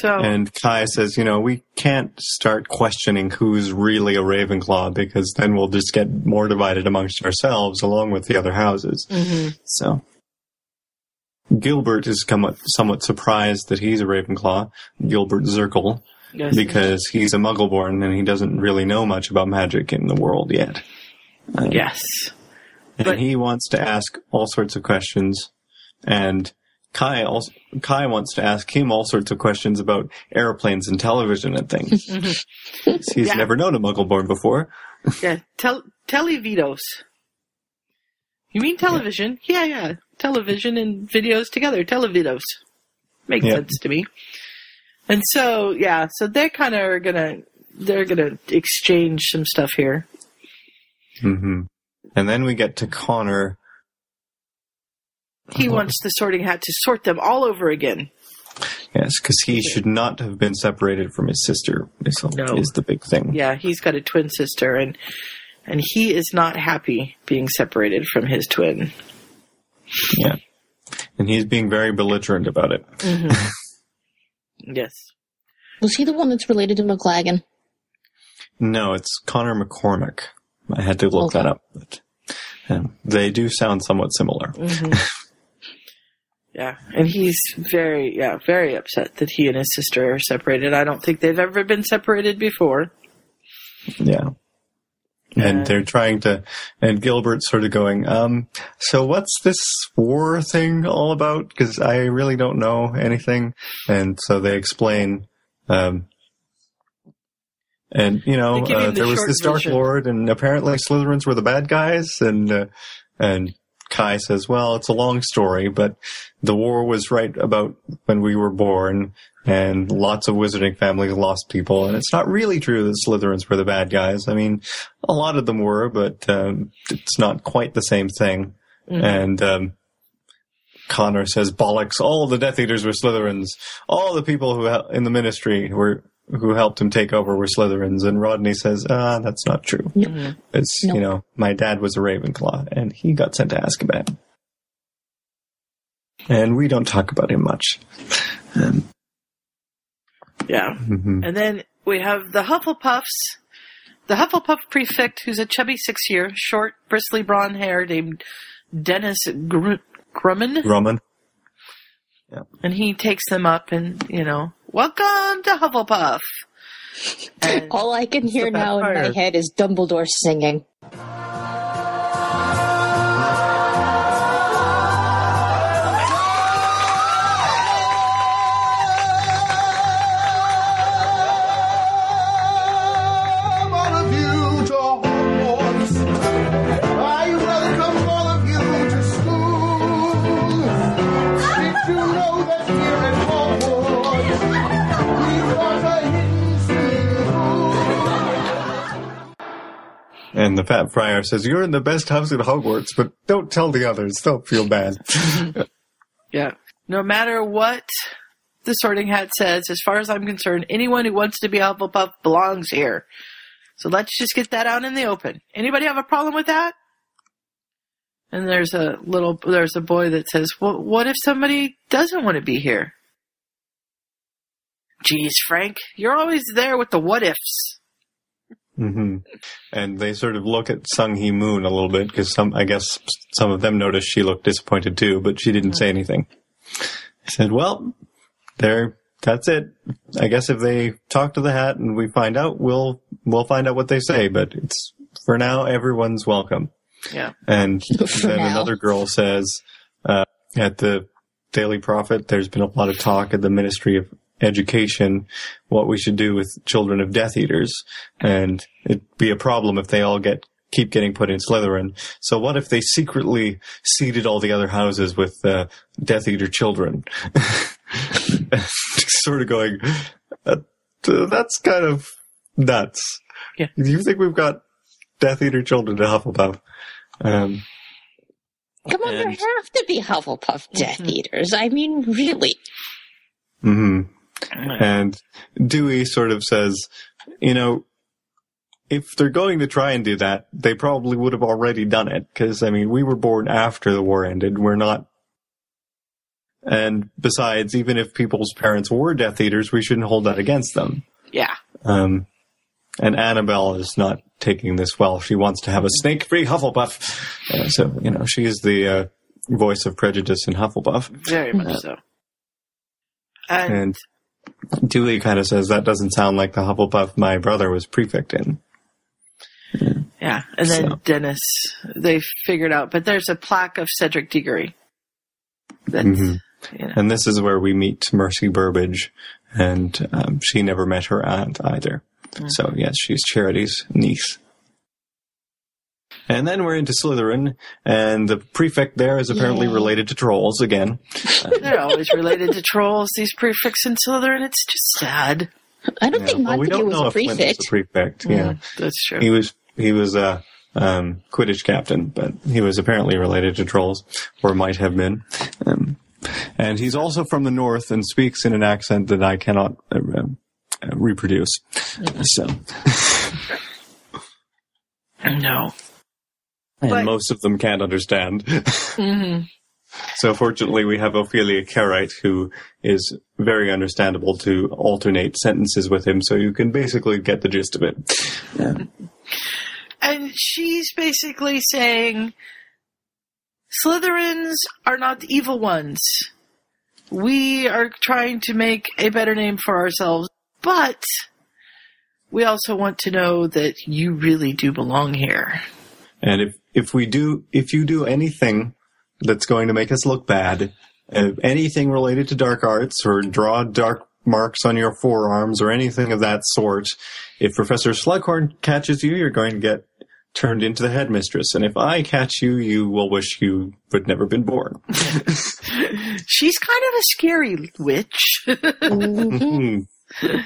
So and Kai says, you know, we can't start questioning who's really a Ravenclaw because then we'll just get more divided amongst ourselves along with the other houses. Mhm. So Gilbert is somewhat, somewhat surprised that he's a Ravenclaw, Gilbert Zirkle, yes, because he's a Muggleborn and he doesn't really know much about magic in the world yet. Uh, yes. and But- he wants to ask all sorts of questions, and Kai also Kai wants to ask him all sorts of questions about airplanes and television and things. He's Yeah. never known a Muggleborn before. Yeah. Tel- televidos. You mean television? Yeah, yeah. Television and videos together. Televidos. Makes sense to me. And so, yeah, so they're kind of are gonna, they're gonna exchange some stuff here. hmm And then we get to Connor. He wants the sorting hat to sort them all over again. Yes, because he should not have been separated from his sister. Is, No. is the big thing. Yeah, he's got a twin sister and, and he is not happy being separated from his twin. Yeah. And he's being very belligerent about it. Yes. Was he the one that's related to McLaggen? No, it's Connor McCormick. I had to look Okay. that up. But, um, they do sound somewhat similar. Yeah, and he's very, yeah, very upset that he and his sister are separated. I don't think they've ever been separated before. Yeah. Yeah. And they're trying to, and Gilbert's sort of going, um, so what's this war thing all about? Because I really don't know anything. And so they explain, um, and you know, uh, the there was this Dark. Lord, and apparently Slytherins were the bad guys, and uh, and Kai says, well, it's a long story, but the war was right about when we were born, and lots of wizarding families lost people, and it's not really true that Slytherins were the bad guys. I mean, a lot of them were, but um, it's not quite the same thing. And um, Connor says, "Bollocks! All the Death Eaters were Slytherins. All the people who hel- in the Ministry were." Who helped him take over were Slytherins, and Rodney says, "Ah, that's not true. It's Nope. you know, my dad was a Ravenclaw, and he got sent to Azkaban, and we don't talk about him much." Um, Yeah. mhm. And then we have the Hufflepuffs. The Hufflepuff prefect, who's a chubby six year, short, bristly blonde hair named Dennis Gr- Grumman. Grumman. And he takes them up and, you know, welcome to Hufflepuff. And All I can hear now in my head is Dumbledore singing. And the Fat Friar says, "You're in the best house at Hogwarts, but don't tell the others; they'll feel bad." Yeah. No matter what the sorting hat says, as far as I'm concerned, anyone who wants to be a Hufflepuff belongs here. So let's just get that out in the open. Anybody have a problem with that? And there's a little, there's a boy that says, well, what if somebody doesn't want to be here? Geez, Frank, you're always there with the what ifs. Hmm And they sort of look at Sung Hee Moon a little bit because some, I guess, some of them noticed she looked disappointed too, but she didn't say anything. I said, "Well, there, that's it. I guess if they talk to the hat and we find out, we'll we'll find out what they say. But it's for now, everyone's welcome." Yeah. And then now. another girl says, uh, at the Daily Prophet, there's been a lot of talk at the Ministry of Education what we should do with children of Death Eaters, and it'd be a problem if they all get keep getting put in Slytherin. So what if they secretly seeded all the other houses with uh, Death Eater children? sort of going, that, that's kind of nuts. Yeah. Do you think we've got Death Eater children in Hufflepuff? Um, Come on, there have to be Hufflepuff Death Eaters. I mean, really. hmm And Dewey sort of says, you know, if they're going to try and do that, they probably would have already done it. Cause I mean, we were born after the war ended. We're not. And besides, even if people's parents were Death Eaters, we shouldn't hold that against them. Yeah. Um, and Annabelle is not taking this well. She wants to have a snake-free Hufflepuff. Uh, so, you know, she is the uh, voice of prejudice in Hufflepuff. Very much so. And, And Dewey kind of says that doesn't sound like the Hufflepuff my brother was prefect in. yeah, and then So. Dennis, they figured out, but there's a plaque of Cedric Diggory. Mhm. you know, And this is where we meet Mercy Burbage, and um, she never met her aunt either. So yes, she's Charity's niece. And then we're into Slytherin, and the prefect there is apparently Yay. related to trolls again. they're always related to trolls, these prefects in Slytherin. It's just sad. I don't Yeah, think well, we don't was know a if Flint was prefect. a prefect. Yeah, That's true. he was. He was a um, Quidditch captain, but he was apparently related to trolls, or might have been. Um, and he's also from the north and speaks in an accent that I cannot uh, uh, reproduce. So, no. And But- most of them can't understand. hmm So fortunately, we have Ophelia Carrite, who is very understandable to alternate sentences with him, so you can basically get the gist of it. And she's basically saying Slytherins are not the evil ones. We are trying to make a better name for ourselves, but we also want to know that you really do belong here. And if if we do, if you do anything that's going to make us look bad, uh, anything related to dark arts or draw dark marks on your forearms or anything of that sort, if Professor Slughorn catches you, you're going to get turned into the headmistress. And if I catch you, you will wish you had never been born. She's kind of a scary witch. Mhm. Hmm.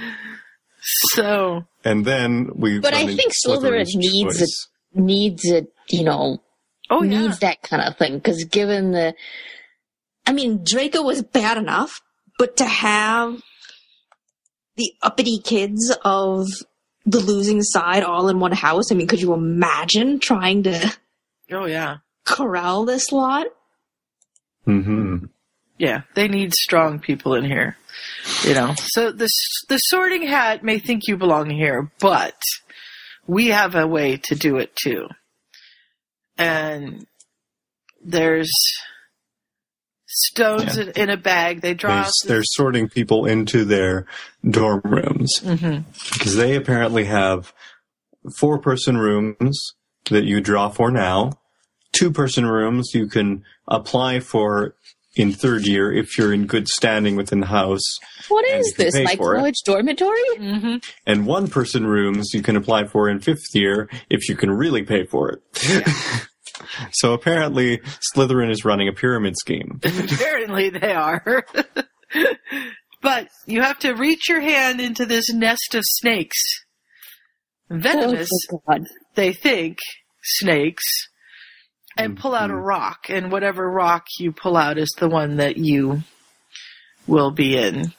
so, And then we. But I think into Slytherin needs choice. Needs it, you know, oh yeah. needs that kind of thing. Because given the, I mean, Draco was bad enough, but to have the uppity kids of the losing side all in one house, I mean, could you imagine trying to Oh yeah. corral this lot? Mm-hmm. Yeah, they need strong people in here. You know, so the the Sorting Hat may think you belong here, but we have a way to do it too. And there's stones in, in a bag. They draw. They, out this- they're sorting people into their dorm rooms. Mhm. because they apparently have four person rooms that you draw for now, two person rooms you can apply for in third year if you're in good standing within the house, what And is you can this? pay My for it. college dormitory? Mhm. and one person rooms you can apply for in fifth year if you can really pay for it. so apparently Slytherin is running a pyramid scheme. Apparently they are. but you have to reach your hand into this nest of snakes. Venomous. Oh, they think snakes and mm, pull out a mm. rock and whatever rock you pull out is the one that you will be in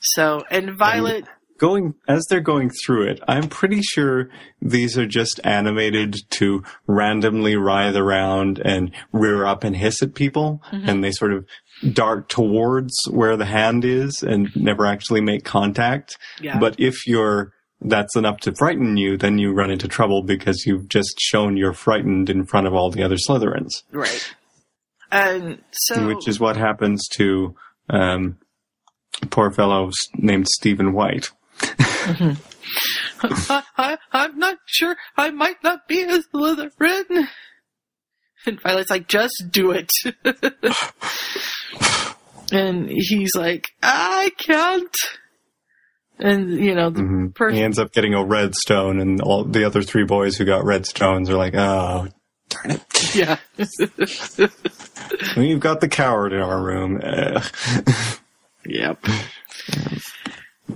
so and violet going as they're going through it, I'm pretty sure these are just animated to randomly writhe around and rear up and hiss at people, mm-hmm. and they sort of dart towards where the hand is and never actually make contact. Yeah. But if you're that's enough to frighten you, then you run into trouble because you've just shown you're frightened in front of all the other Slytherins, Right. And so which is what happens to um, poor fellow named Stephen White. I, I, I'm not sure. I might not be a Slytherin. And Violet's like, just do it. and he's like, I can't. And, you know, the Mhm. person. He ends up getting a red stone, and all the other three boys who got red stones are like, "Oh, darn it! Yeah. We've got the coward in our room." Yep.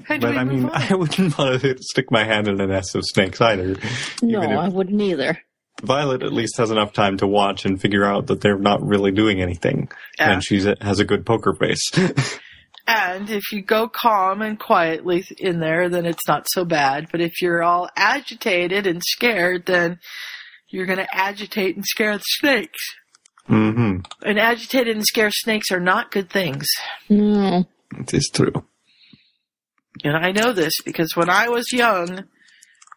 But I mean, on? I wouldn't want to stick my hand in a nest of snakes either. No, if- I wouldn't either. Violet at least has enough time to watch and figure out that they're not really doing anything, Yeah. and she has a good poker face. And if you go calm and quietly in there, then it's not so bad. But if you're all agitated and scared, then you're going to agitate and scare the snakes. Mm-hmm. And agitated and scared snakes are not good things. No. It is true. And I know this because when I was young,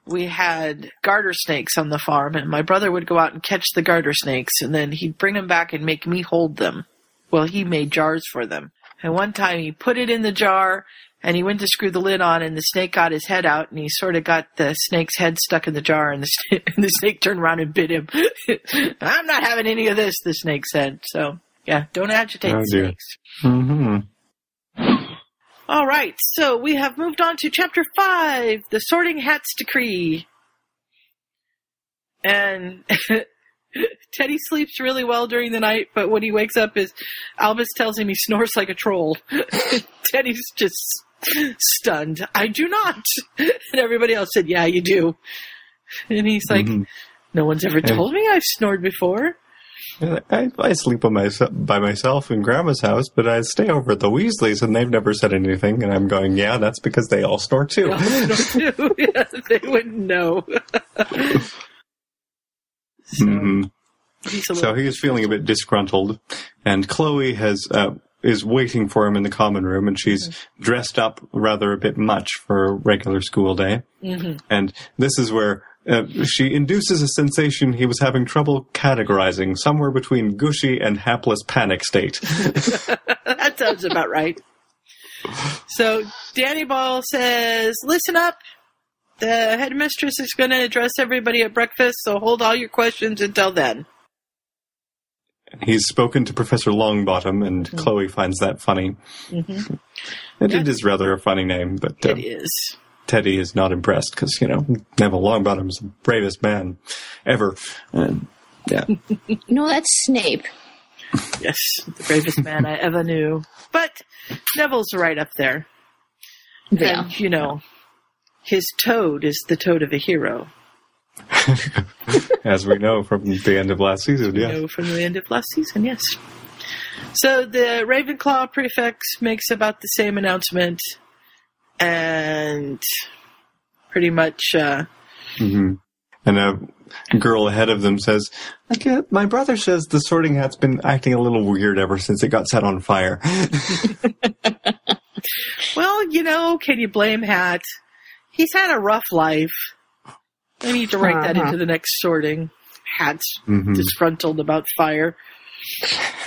we had garter snakes on the farm, and my brother would go out and catch the garter snakes, and then he'd bring them back and make me hold them. Well, he made jars for them. And one time he put it in the jar, and he went to screw the lid on, and the snake got his head out, and he sort of got the snake's head stuck in the jar, and the, snake, and the snake turned around and bit him. I'm not having any of this, the snake said. So, yeah, don't agitate Oh, snakes. hmm All right, so we have moved on to chapter five, the Sorting Hats Decree. And Teddy sleeps really well during the night, but when he wakes up, his Albus tells him he snores like a troll. Teddy's just stunned. I do not. And everybody else said, "Yeah, you do." And he's like, Mhm. "No one's ever told me I've snored before." I, I sleep by myself, by myself in Grandma's house, but I stay over at the Weasleys, and they've never said anything. And I'm going, yeah, that's because they all snore too. They snore too. Yeah, they wouldn't know. So, Mhm. he's So he is feeling a bit disgruntled, and Chloe has uh, is waiting for him in the common room, and she's dressed up rather a bit much for a regular school day. Mhm. And this is where uh, she induces a sensation he was having trouble categorizing, somewhere between gushy and hapless panic state. that sounds about right. So Danny Ball says, "Listen up. The headmistress is going to address everybody at breakfast, so hold all your questions until then." He's spoken to Professor Longbottom, and Chloe finds that funny. Mhm. And it is rather a funny name, but uh, It is. Teddy is not impressed because you know Neville Longbottom's the bravest man ever. And yeah, No, that's Snape. Yes, the bravest man I ever knew. But Neville's right up there. Yeah. And, you know, his toad is the toad of a hero. as we know from the end of last season. Yeah, know, from the end of last season, yes. So the Ravenclaw prefix makes about the same announcement, and pretty much, uh, hmm and a girl ahead of them says, "I get my brother says the Sorting Hat's been acting a little weird ever since it got set on fire." well, you know, can you blame Hat? He's had a rough life. I need to write that Uh-huh. into the next sorting. Hat's Mhm. disgruntled about fire.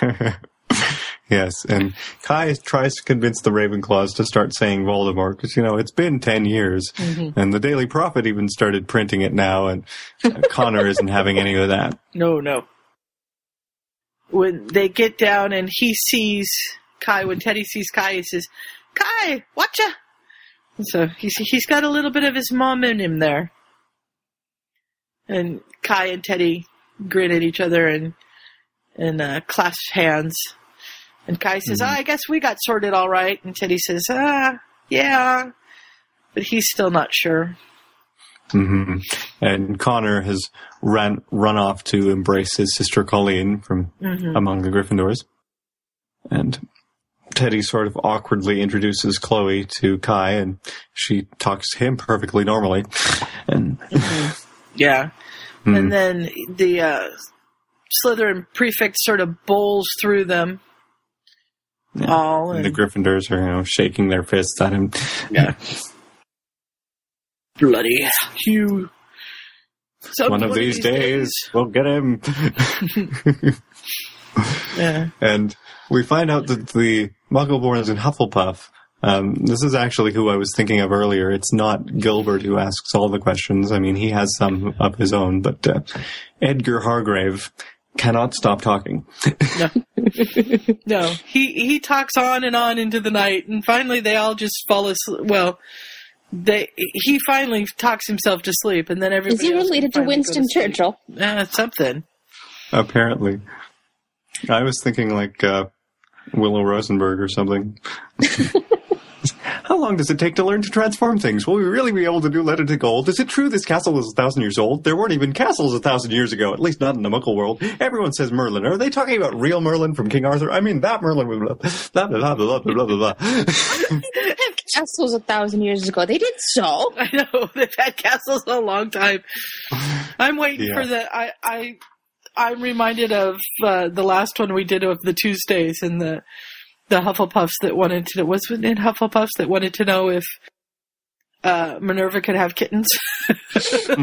yes, and Kai tries to convince the Ravenclaws to start saying Voldemort because you know it's been ten years, and the Daily Prophet even started printing it now, and Connor isn't having any of that. No, no. When they get down and he sees Kai, when Teddy sees Kai, he says, Kai, watcha! So he's, he's got a little bit of his mom in him there. And Kai and Teddy grin at each other and, and, uh, clasp hands. And Kai says, ah, I guess we got sorted all right. And Teddy says, ah, yeah. But he's still not sure. Mm-hmm. And Connor has ran run off to embrace his sister Colleen from Mhm. among the Gryffindors, and Teddy sort of awkwardly introduces Chloe to Kai, and she talks to him perfectly normally. And Yeah. Hmm. And then the uh, Slytherin prefect sort of bowls through them Yeah. all. And And, the Gryffindors are, you know, shaking their fists at him. yeah. Bloody Hugh. Some One of these days, we'll get him. Yeah. and we find out that the Muggleborns in Hufflepuff. Um, this is actually who I was thinking of earlier. It's not Gilbert who asks all the questions. I mean, he has some of his own, but uh, Edgar Hargrave cannot stop talking. No, no, he he talks on and on into the night, and finally they all just fall asleep. Well, they he finally talks himself to sleep, and then everybody. Is he related to Winston sleep. Churchill? Uh, something. Apparently, I was thinking like uh, Willow Rosenberg or something. How long does it take to learn to transform things? Will we really be able to do letter to gold? Is it true this castle is a thousand years old? There weren't even castles a thousand years ago, at least not in the Muggle world. Everyone says Merlin. Are they talking about real Merlin from King Arthur? I mean, that Merlin was blah, blah, blah, blah, blah, blah, blah, blah. Castles a thousand years ago. They did so. I know they've had castles a long time. I'm waiting Yeah. for the. I I I'm reminded of uh, the last one we did of the Tuesdays and the the Hufflepuffs that wanted to. Was it in Hufflepuffs that wanted to know if uh, Minerva could have kittens?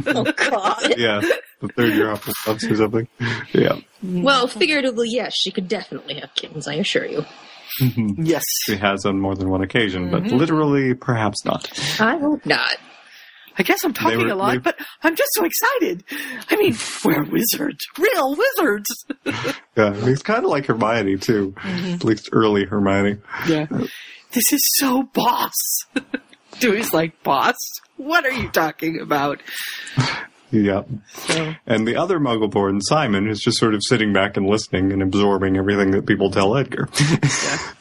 Oh God. yeah, the third year Hufflepuffs or something. Yeah. well, figuratively, yes, she could definitely have kittens. I assure you. yes. She has on more than one occasion, but Mhm. literally, perhaps not. I hope not. I guess I'm talking were- a lot, but I'm just so excited. I mean, we're wizards, real wizards. Yeah, he's kind of like Hermione too, at least early Hermione. Yeah. This is so boss. Dewey's like, boss? What are you talking about? Yeah. So, And the other Muggleborn, Simon, is just sort of sitting back and listening and absorbing everything that people tell Edgar. yeah.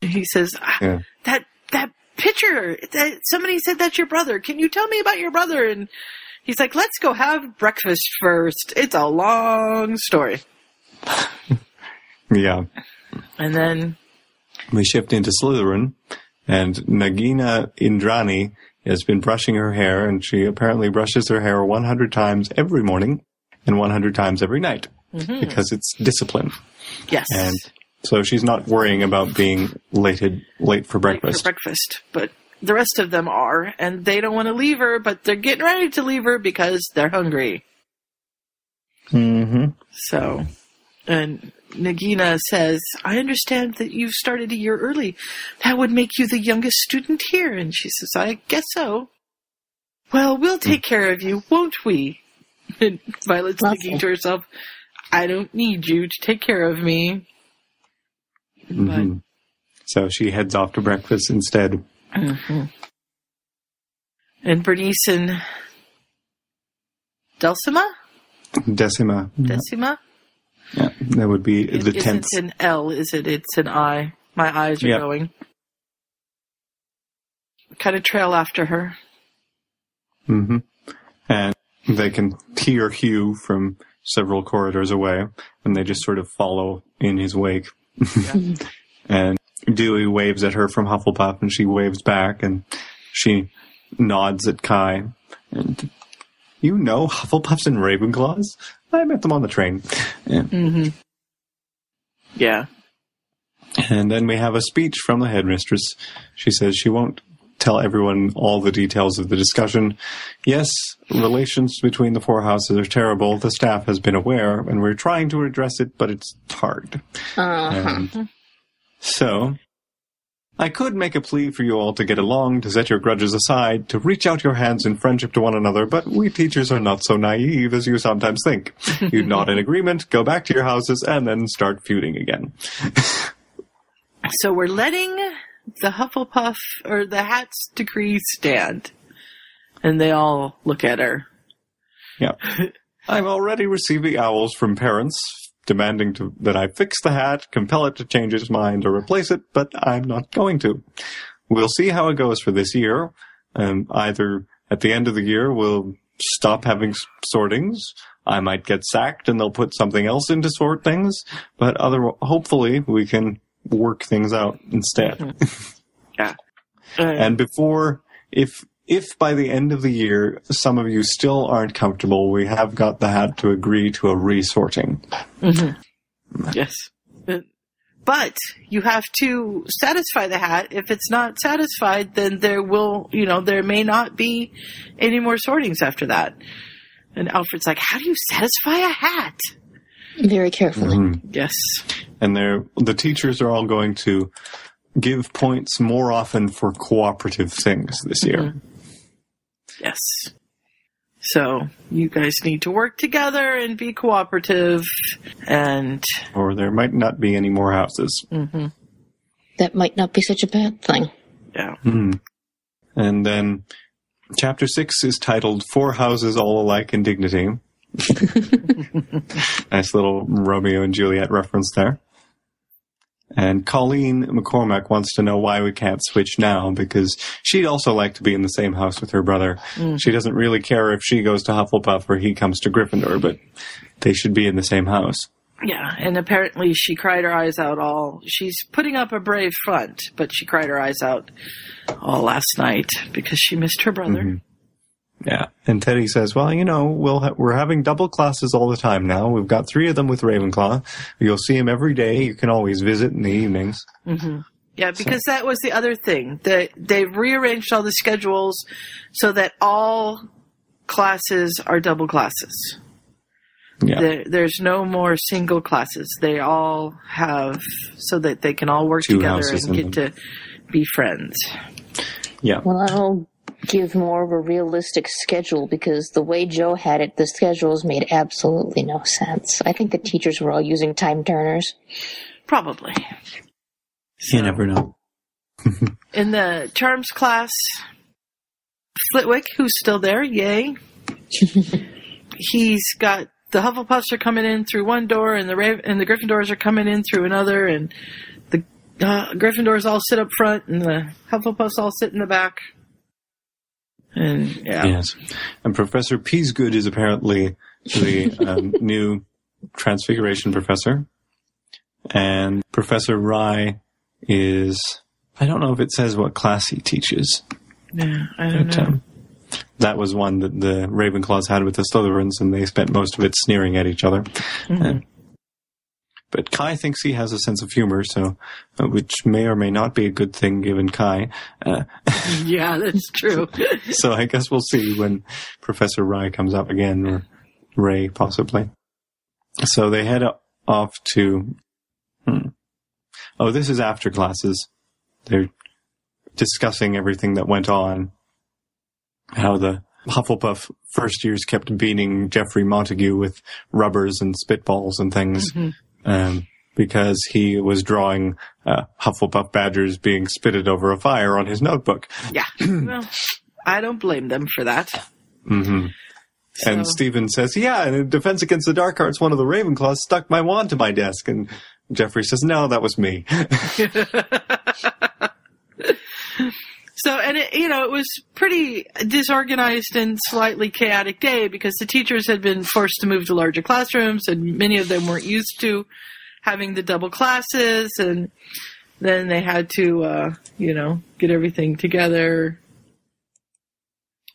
he says, "Ah, Yeah. that, that picture, that, somebody said that's your brother. Can you tell me about your brother? And he's like, let's go have breakfast first. It's a long story. yeah. And then, We shift into Slytherin, and Nagina Indrani has been brushing her hair, and she apparently brushes her hair 100 times every morning and 100 times every night mm-hmm. because it's discipline. yes. And so she's not worrying about being lated, late for late breakfast. For breakfast. But the rest of them are, and they don't want to leave her, but they're getting ready to leave her because they're hungry. mm-hmm. So, and Nagina says, I understand that you've started a year early. That would make you the youngest student here. And she says, I guess so. Well, we'll take care of you, won't we? And Violet's Lovely. thinking to herself, I don't need you to take care of me. Hmm So she heads off to breakfast instead. But, Mhm. And Bernice and Delsima? Decima. Decima? Yeah, that would be It the isn't an L, is it? It's an I. My eyes are Yeah. going. Kind of trail after her. Mm-hmm. And they can hear Hugh from several corridors away, and they just sort of follow in his wake. And Dewey waves at her from Hufflepuff, and she waves back, and she nods at Kai. And you know Hufflepuffs and Ravenclaws? I met them on the train. Yeah. Mm-hmm. Yeah. And then we have a speech from the headmistress. She says she won't tell everyone all the details of the discussion. Yes, relations between the four houses are terrible. The staff has been aware, and we're trying to address it, but it's hard. Uh-huh. So, I could make a plea for you all to get along, to set your grudges aside, to reach out your hands in friendship to one another, but we teachers are not so naive as you sometimes think. You'd nod in agreement, go back to your houses, and then start feuding again. So we're letting the Hufflepuff or the Hat's decree stand. And they all look at her. Yeah. I'm already receiving owls from parents demanding to, that I fix the hat, compel it to change its mind, or replace it, but I'm not going to. We'll see how it goes for this year. Um, either at the end of the year we'll stop having sortings. I might get sacked and they'll put something else in to sort things, but other, hopefully we can work things out instead. Uh, And before, if if by the end of the year some of you still aren't comfortable, we have got the hat to agree to a resorting. yes. But- But you have to satisfy the hat. If it's not satisfied, then there will, you know, there may not be any more sortings after that. And Alfred's like, how do you satisfy a hat? Very carefully. Mm-hmm. Yes. And they're, the teachers are all going to give points more often for cooperative things this year. Yes. So you guys need to work together and be cooperative and Or there might not be any more houses. That might not be such a bad thing. yeah. Mm. And then chapter six is titled Four Houses All Alike in Dignity. nice little Romeo and Juliet reference there. And Colleen McCormack wants to know why we can't switch now because she'd also like to be in the same house with her brother. Mm. She doesn't really care if she goes to Hufflepuff or he comes to Gryffindor, but they should be in the same house. Yeah, and apparently she cried her eyes out all. She's putting up a brave front, but she cried her eyes out all last night because she missed her brother. Mm-hmm. Yeah. And Teddy says, well, you know, we'll ha- we're having double classes all the time now. We've got three of them with Ravenclaw. You'll see him every day. You can always visit in the evenings. Mm-hmm. Yeah, because that was the other thing that they've rearranged all the schedules so that all classes are double classes. Yeah. There, there's no more single classes. They all have so that they can all work Two together and get them. to be friends. Yeah. Well, that'll give more of a realistic schedule because the way Jo had it, the schedules made absolutely no sense. I think the teachers were all using time turners. Probably. You never know. In the charms class, Flitwick, who's still there, yay. He's got the Hufflepuffs are coming in through one door, and the Rav- and the Gryffindors are coming in through another, and the uh, Gryffindors all sit up front, and the Hufflepuffs all sit in the back. And yeah, Yes. And Professor Peasgood is apparently the um, new transfiguration professor. And Professor Rye is, I don't know if it says what class he teaches. yeah, I don't But, know. um, that was one that the Ravenclaws had with the Slytherins, and they spent most of it sneering at each other. And- but Kai thinks he has a sense of humor, so uh, which may or may not be a good thing given Kai. Uh, yeah, that's true. so I guess we'll see when Professor Rye comes up again, or Ray possibly. So they head off to. Hmm. Oh, this is after classes. They're discussing everything that went on. How the Hufflepuff first years kept beating Jeffrey Montague with rubbers and spitballs and things. Um, because he was drawing uh, Hufflepuff badgers being spitted over a fire on his notebook. yeah, well, I don't blame them for that. hmm And Stephen says, "Yeah, and in defense against the dark arts, one of the Ravenclaws stuck my wand to my desk." And Jeffrey says, "No, that was me." So, and it, you know, it was pretty disorganized and slightly chaotic day because the teachers had been forced to move to larger classrooms and many of them weren't used to having the double classes and then they had to, uh, you know, get everything together.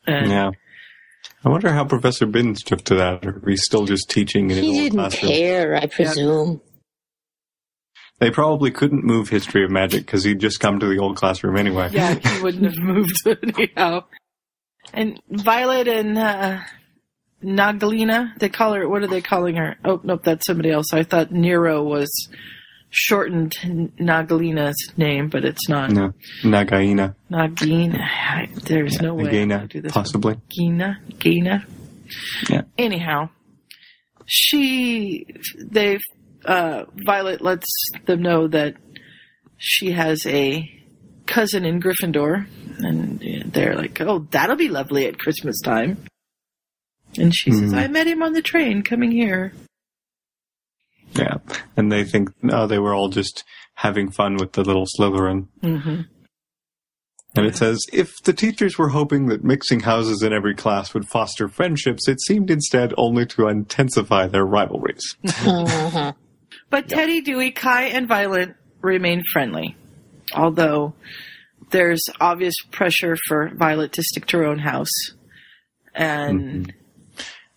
And yeah. I wonder how Professor Binns took to that, or if he's still just teaching in his He old didn't care, I presume. They probably couldn't move History of Magic because he'd just come to the old classroom anyway. yeah, he wouldn't have moved anyhow. And Violet and, uh, Nagalina, they call her, what are they calling her? Oh, nope, that's somebody else. I thought Nero was shortened Nagalina's name, but it's not. No, Nagaina, Nagina. There's no way I'm do this. possibly. Gina, Gina. Yeah. Anyhow, she, they've, uh, Violet lets them know that she has a cousin in Gryffindor, and they're like, "Oh, that'll be lovely at Christmas time." And she says, Mhm. "I met him on the train coming here." Yeah, and they think no, they were all just having fun with the little Slytherin. hmm And it says, if the teachers were hoping that mixing houses in every class would foster friendships, it seemed instead only to intensify their rivalries. But Teddy, Dewey, Kai, and Violet remain friendly. Although there's obvious pressure for Violet to stick to her own house. And mm-hmm.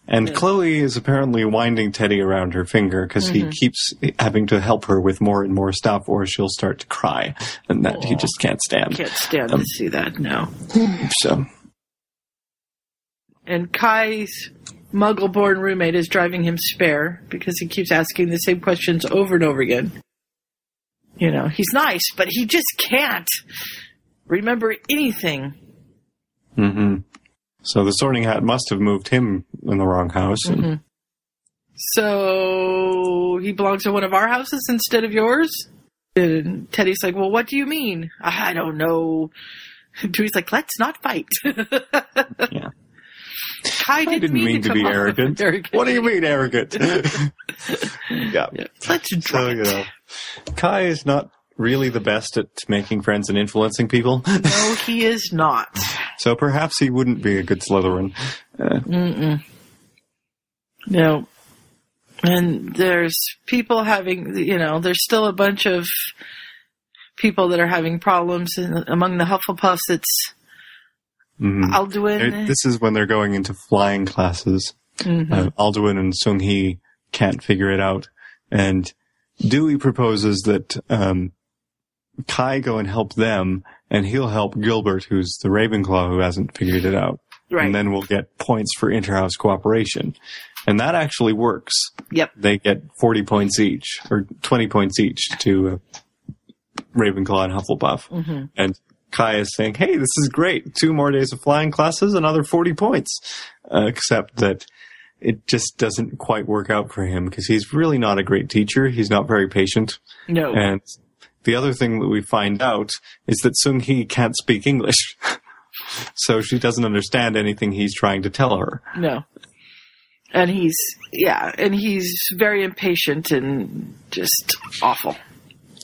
And Chloe is apparently winding Teddy around her finger because he mm-hmm. keeps having to help her with more and more stuff, or she'll start to cry, and that he just can't stand. can't stand um, to see that, no. So, And Kai's muggle born roommate is driving him spare because he keeps asking the same questions over and over again. You know, he's nice, but he just can't remember anything. hmm so the Sorting Hat must have moved him in the wrong house. and- So he belongs to one of our houses instead of yours? And Teddy's like, Well, what do you mean? I don't know. Dewey's like, Let's not fight. Yeah. I didn't, mean to come be arrogant. arrogant. What do you mean arrogant? yeah. Yeah, Let's So, you know, Kai is not really the best at making friends and influencing people. No, he is not. so perhaps he wouldn't be a good Slytherin. Uh, No. And there's people having, you know, there's still a bunch of people that are having problems in, among the Hufflepuffs. It's mhm. Alduin. They're- This is when they're going into flying classes. Mhm. Uh, Alduin and Sung Hee can't figure it out. And Dewey proposes that um, Kai go and help them, and he'll help Gilbert, who's the Ravenclaw who hasn't figured it out. right. And then we'll get points for interhouse cooperation. And that actually works. yep. They get 40 points each, or 20 points each to uh, Ravenclaw and Hufflepuff. hmm And Kai is saying, hey, this is great. Two more days of flying classes, another 40 points. Uh, except that it just doesn't quite work out for him because he's really not a great teacher. He's not very patient. No. And the other thing that we find out is that Sung Hee can't speak English. so she doesn't understand anything he's trying to tell her. No. And he's, yeah, and he's very impatient and just awful.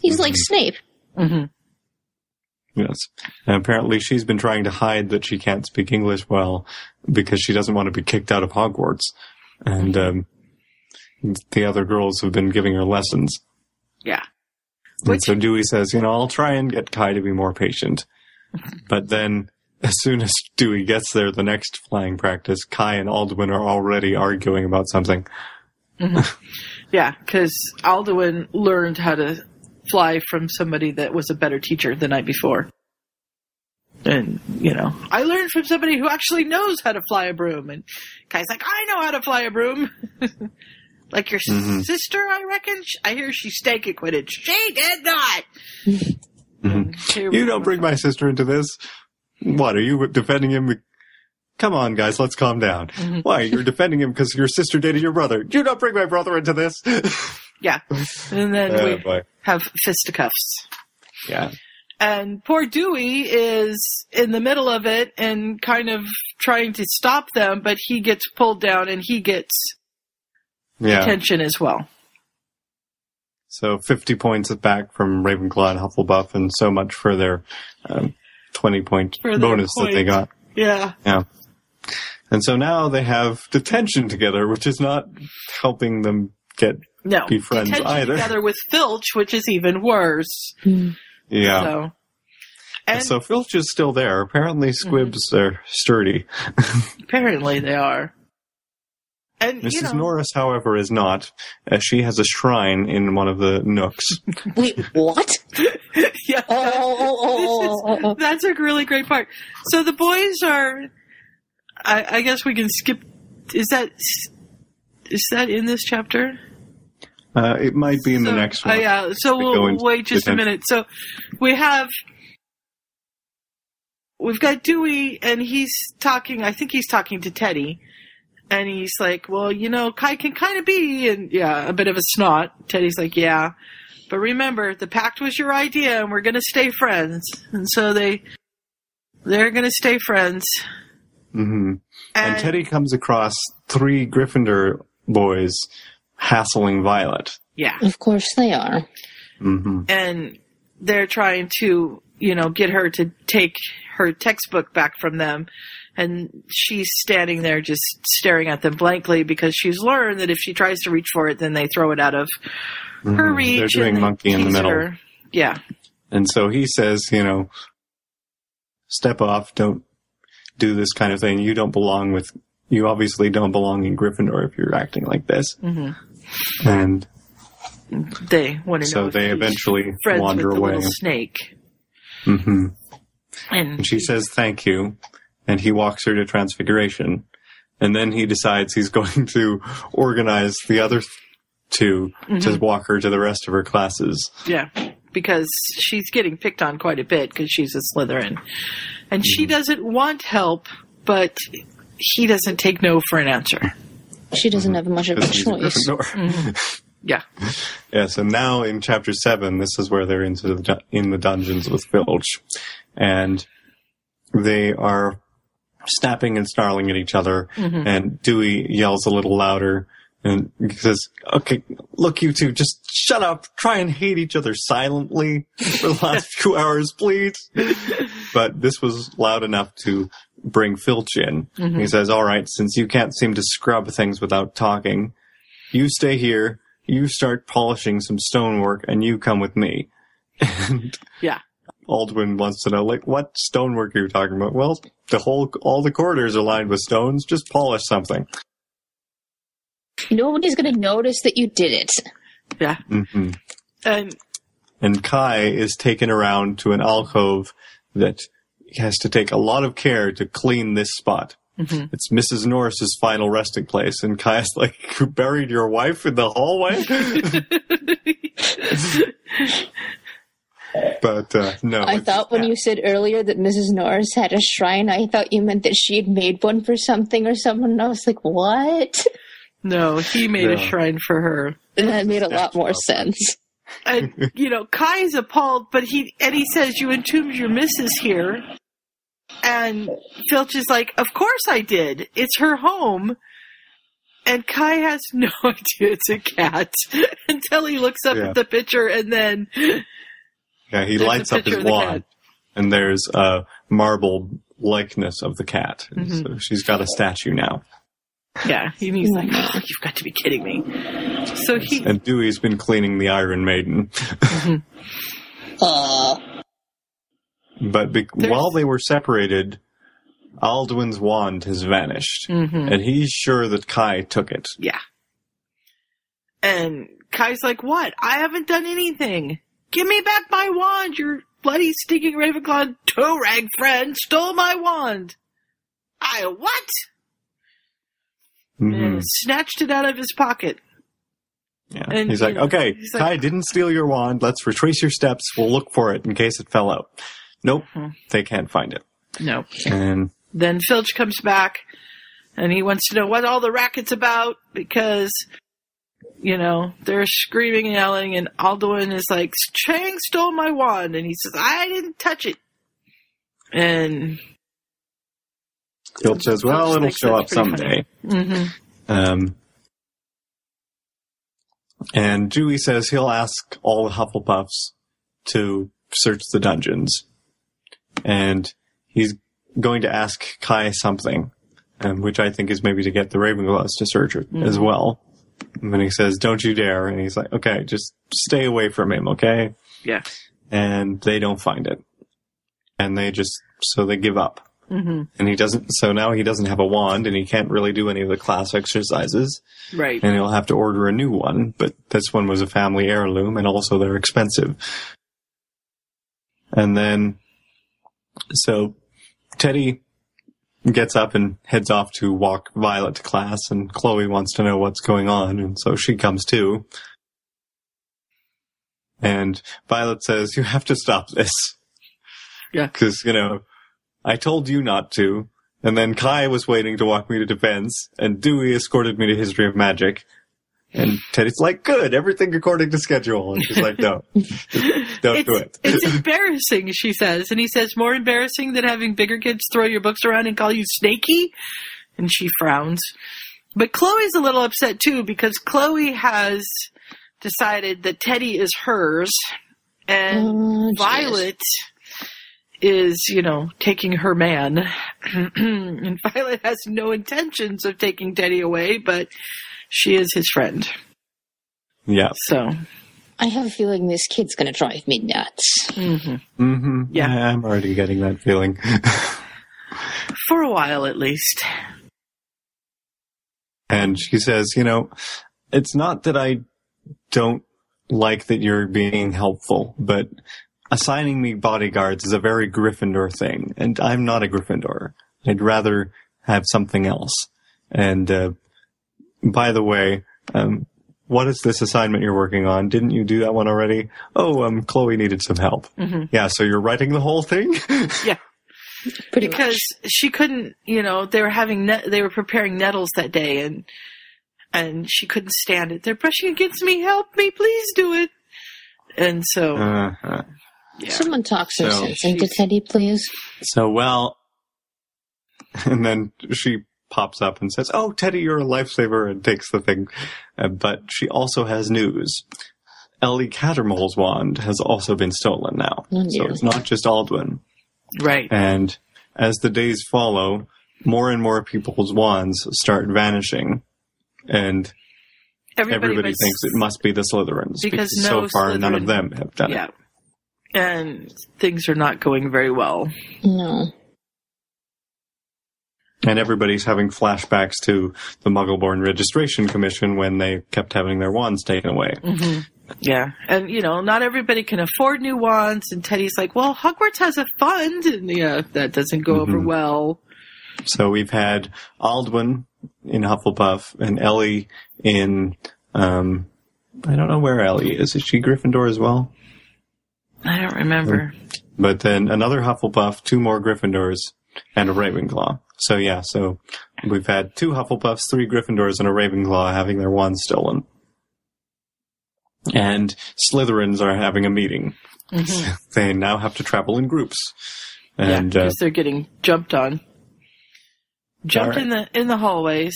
He's like Snape. hmm Yes. And apparently she's been trying to hide that she can't speak English well because she doesn't want to be kicked out of Hogwarts. And um, the other girls have been giving her lessons. Yeah. And so Dewey says, you know, I'll try and get Kai to be more patient. but then as soon as Dewey gets there, the next flying practice, Kai and Alduin are already arguing about something. Yeah, because Alduin learned how to fly from somebody that was a better teacher the night before. And, you know, I learned from somebody who actually knows how to fly a broom. And Kai's like, I know how to fly a broom. like your Mhm. sister, I reckon. I hear she stank at Quidditch. She did not. Mhm. And here we You don't bring my sister into this. What, are you defending him? Come on, guys, let's calm down. Mm-hmm. Why? You're defending him because your sister dated your brother. You don't bring my brother into this. Yeah. And then Oh, we boy. have fisticuffs. Yeah. And poor Dewey is in the middle of it and kind of trying to stop them, but he gets pulled down and he gets Yeah. attention as well. So 50 points back from Ravenclaw and Hufflepuff and so much for their um, 20 point For bonus that they got. Yeah. Yeah. And so now they have detention together, which is not helping them get, No. Be friends Detention either. together with Filch, which is even worse. Hmm. yeah. So. And And so Filch is still there. Apparently squibs mm-hmm. are sturdy. apparently they are. And, Mrs. you know, Norris, however, is not, as she has a shrine in one of the nooks. Wait, what? yeah, Oh, oh, oh, oh oh, oh, oh. that's a really great part. So the boys are, I, I guess we can skip, is that, is that in this chapter? Uh, it might be in the So- next uh, one. yeah, so we'll wait just a minute. So we have we've got Dewey, and he's talking. I think he's talking to Teddy, and he's like, "Well, you know, Kai can kind of be, and yeah, a bit of a snot." Teddy's like, "Yeah." But remember, the pact was your idea, and we're going to stay friends. And so they, they're going to stay friends. hmm And Teddy comes across three Gryffindor boys hassling Violet. yeah, Of course they are. hmm and they're trying to you know, get her to take her textbook back from them. And she's standing there just staring at them blankly because she's learned that if she tries to reach for it, then they throw it out of her Mhm. reach. They're doing and they monkey in the middle. her. Yeah. And so he says, you know, step off, don't do this kind of thing. You don't belong with, you obviously don't belong in Gryffindor if you're acting like this. hmm And They want to know. so if they eventually wander with the away. little snake. hmm And And she says, thank you. And he walks her to Transfiguration. And then he decides he's going to organize the other 2 to Mhm. walk her to the rest of her classes. Yeah, because she's getting picked on quite a bit because she's a Slytherin. And she doesn't want help, but he doesn't take no for an answer. She doesn't have much of a Because he's a choice. Gryffindor. Yeah. Yeah, so now in chapter seven, this is where they're into the, du- in the dungeons with Filch, and they are snapping and snarling at each other. Mhm. And Dewey yells a little louder and says, "Okay, look, you two, just shut up. Try and hate each other silently for the last few hours, please." But this was loud enough to bring Filch in. Mhm. He says, "All right, since you can't seem to scrub things without talking." you stay here, you start polishing some stonework, and you come with me. And Yeah. Aldwin wants to know, like, what stonework are you talking about? Well, the whole, all the corridors are lined with stones. Just polish something. Nobody's going to notice that you did it. Yeah. hmm And And Kai is taken around to an alcove that has to take a lot of care to clean this spot. Mhm. It's Mrs. Norris's final resting place, and Kai's like, "You buried your wife in the hallway?" but uh, no, I thought when you said earlier that Mrs. Norris had a shrine, I thought you meant that she had made one for something or someone. And I was like, what? no, he made a shrine for her. And that made a lot more sense. And you know, Kai's appalled, but he and he says, "You entombed your missus here." And Filch is like, "Of course I did. It's her home." And Kai has no idea it's a cat until he looks up Yeah. at the picture, and then yeah, he lights up his wand, and there's a marble likeness of the cat. And Mhm. So she's got a statue now. yeah, and he's like, oh, "You've got to be kidding me." So he, And Dewey's been cleaning the Iron Maiden. Uh, But be- while they were separated, Aldwin's wand has vanished. Mhm. And he's sure that Kai took it. yeah, and Kai's like, "What? I haven't done anything. Give me back my wand. Your bloody stinking Ravenclaw toe rag friend stole my wand." I what? Mhm. and snatched it out of his pocket. Yeah. And, he's like, know, okay, he's like- Kai didn't steal your wand. Let's retrace your steps. We'll look for it in case it fell out. Nope. Mhm. They can't find it. No. And Then Filch comes back and he wants to know what all the racket's about because, you know, they're screaming and yelling and Alduin is like, Chang stole my wand. And he says, I didn't touch it. And, Filch says, well, it'll show up someday. hmm Um, and Dewey says he'll ask all the Hufflepuffs to search the dungeons. And he's going to ask Kai something, um, which I think is maybe to get the Ravenclaws to search it as Mhm. well. And then he says, don't you dare. And he's like, okay, just stay away from him, okay? Yeah. And they don't find it. And they just, so they give up hmm and he doesn't so now he doesn't have a wand and he can't really do any of the class exercises Right. and he'll have to order a new one but this one was a family heirloom and also they're expensive and then so teddy gets up and heads off to walk violet to class and chloe wants to know what's going on and so she comes too and violet says you have to stop this Yeah. because you know I told you not to, and then Kai was waiting to walk me to defense, and Dewey escorted me to history of magic. And Teddy's like, good, everything according to schedule. And she's like, no, don't do it. it's embarrassing, she says. And he says, more embarrassing than having bigger kids throw your books around and call you snaky? And she frowns. But Chloe's a little upset too because Chloe has decided that Teddy is hers and oh. Violet is, you know, taking her man. and Violet has no intentions of taking Teddy away, but she is his friend. Yeah. So, I have a feeling this kid's gonna drive me nuts. mhm. Mm-hmm. Yeah. I'm already getting that feeling. for a while at least. and she says, you know, it's not that I don't like that you're being helpful, but assigning me bodyguards is a very Gryffindor thing, and I'm not a Gryffindor. I'd rather have something else. And uh, by the way, um, what is this assignment you're working on? Didn't you do that one already? Oh, um, Chloe needed some help. Mhm. Yeah, so you're writing the whole thing? Yeah. Pretty because she couldn't, you know, they were having net, they were preparing nettles that day, and and she couldn't stand it. They're brushing against me. Help me, please do it. And so, uh-huh. much. Someone talks some So sense into Teddy, please. So, well, and then she pops up and says, "Oh, Teddy, you're a lifesaver," and takes the thing. Uh, but she also has news. Ellie Cattermole's wand has also been stolen now, Oh, so it's not just Aldwin. right, And as the days follow, more and more people's wands start vanishing, and everybody, everybody was- thinks it must be the Slytherins Because so no far none of them have done yeah, it. and things are not going very well. No. And everybody's having flashbacks to the Muggleborn Registration Commission when they kept having their wands taken away. hmm Yeah, and you know, not everybody can afford new wands. And Teddy's like, "Well, Hogwarts has a fund," and yeah, that doesn't go over Mhm. well. So we've had Aldwin in Hufflepuff and Ellie in, um, I don't know where Ellie is. Is she Gryffindor as well? I don't remember. But then another Hufflepuff, two more Gryffindors, and a Ravenclaw. So yeah, so we've had two Hufflepuffs, three Gryffindors, and a Ravenclaw having their wands stolen. And Slytherins are having a meeting. Mhm. They now have to travel in groups. Yeah, uh, because they're getting jumped on, jumped All in the in the hallways,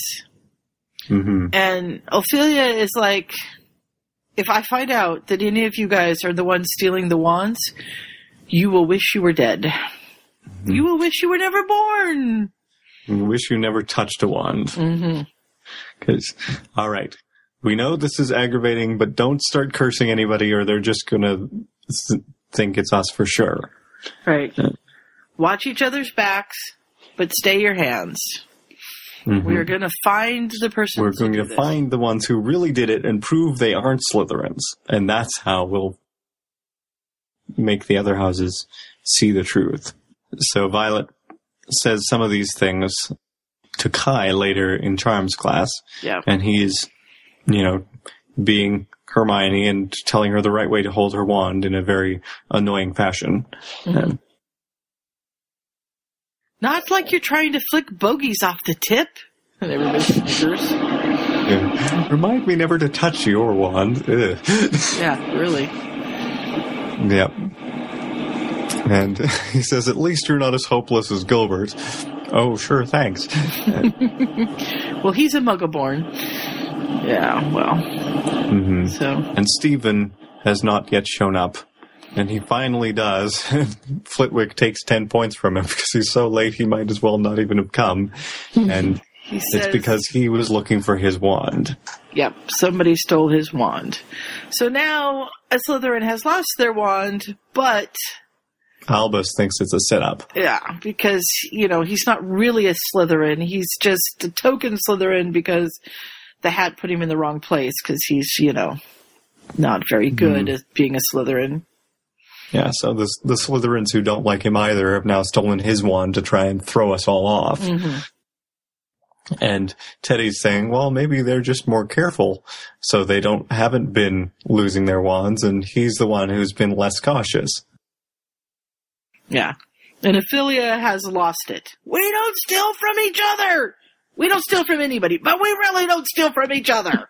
mhm. and Ophelia is like, "If I find out that any of you guys are the ones stealing the wands, you will wish you were dead. Mm-hmm. You will wish you were never born." Wish you never touched a wand. Because, all right, we know this is aggravating, but don't start cursing anybody, or they're just gonna think it's us for sure. Right. Yeah. Watch each other's backs, but stay your hands. Mhm. We are going to find the person. We're going to this. find the ones who really did it and prove they aren't Slytherins, and that's how we'll make the other houses see the truth. So Violet says some of these things to Kai later in Charms class, Yeah. and he's, you know, being Hermione and telling her the right way to hold her wand in a very annoying fashion. Um, Not like you're trying to flick bogeys off the tip. And everybody snickers. yeah. Remind me never to touch your wand. Ugh. Yeah, really. Yep. And he says, at least you're not as hopeless as Gilbert. Oh, sure, thanks. Well, he's a Muggleborn. Yeah, well, hmm so And Stephen has not yet shown up. And he finally does. Flitwick takes 10 points from him because he's so late he might as well not even have come. And says, it's because he was looking for his wand. Yep, somebody stole his wand. So now a Slytherin has lost their wand, but Albus thinks it's a setup. yeah, because you know he's not really a Slytherin. He's just a token Slytherin because the hat put him in the wrong place because he's you know not very mm-hmm. good at being a Slytherin. Yeah, so the, the Slytherins who don't like him either have now stolen his wand to try and throw us all off. Mm-hmm. And Teddy's saying, well, maybe they're just more careful, so they don't haven't been losing their wands, and he's the one who's been less cautious. Yeah, and Ophelia has lost it. We don't steal from each other. We don't steal from anybody, but we really don't steal from each other.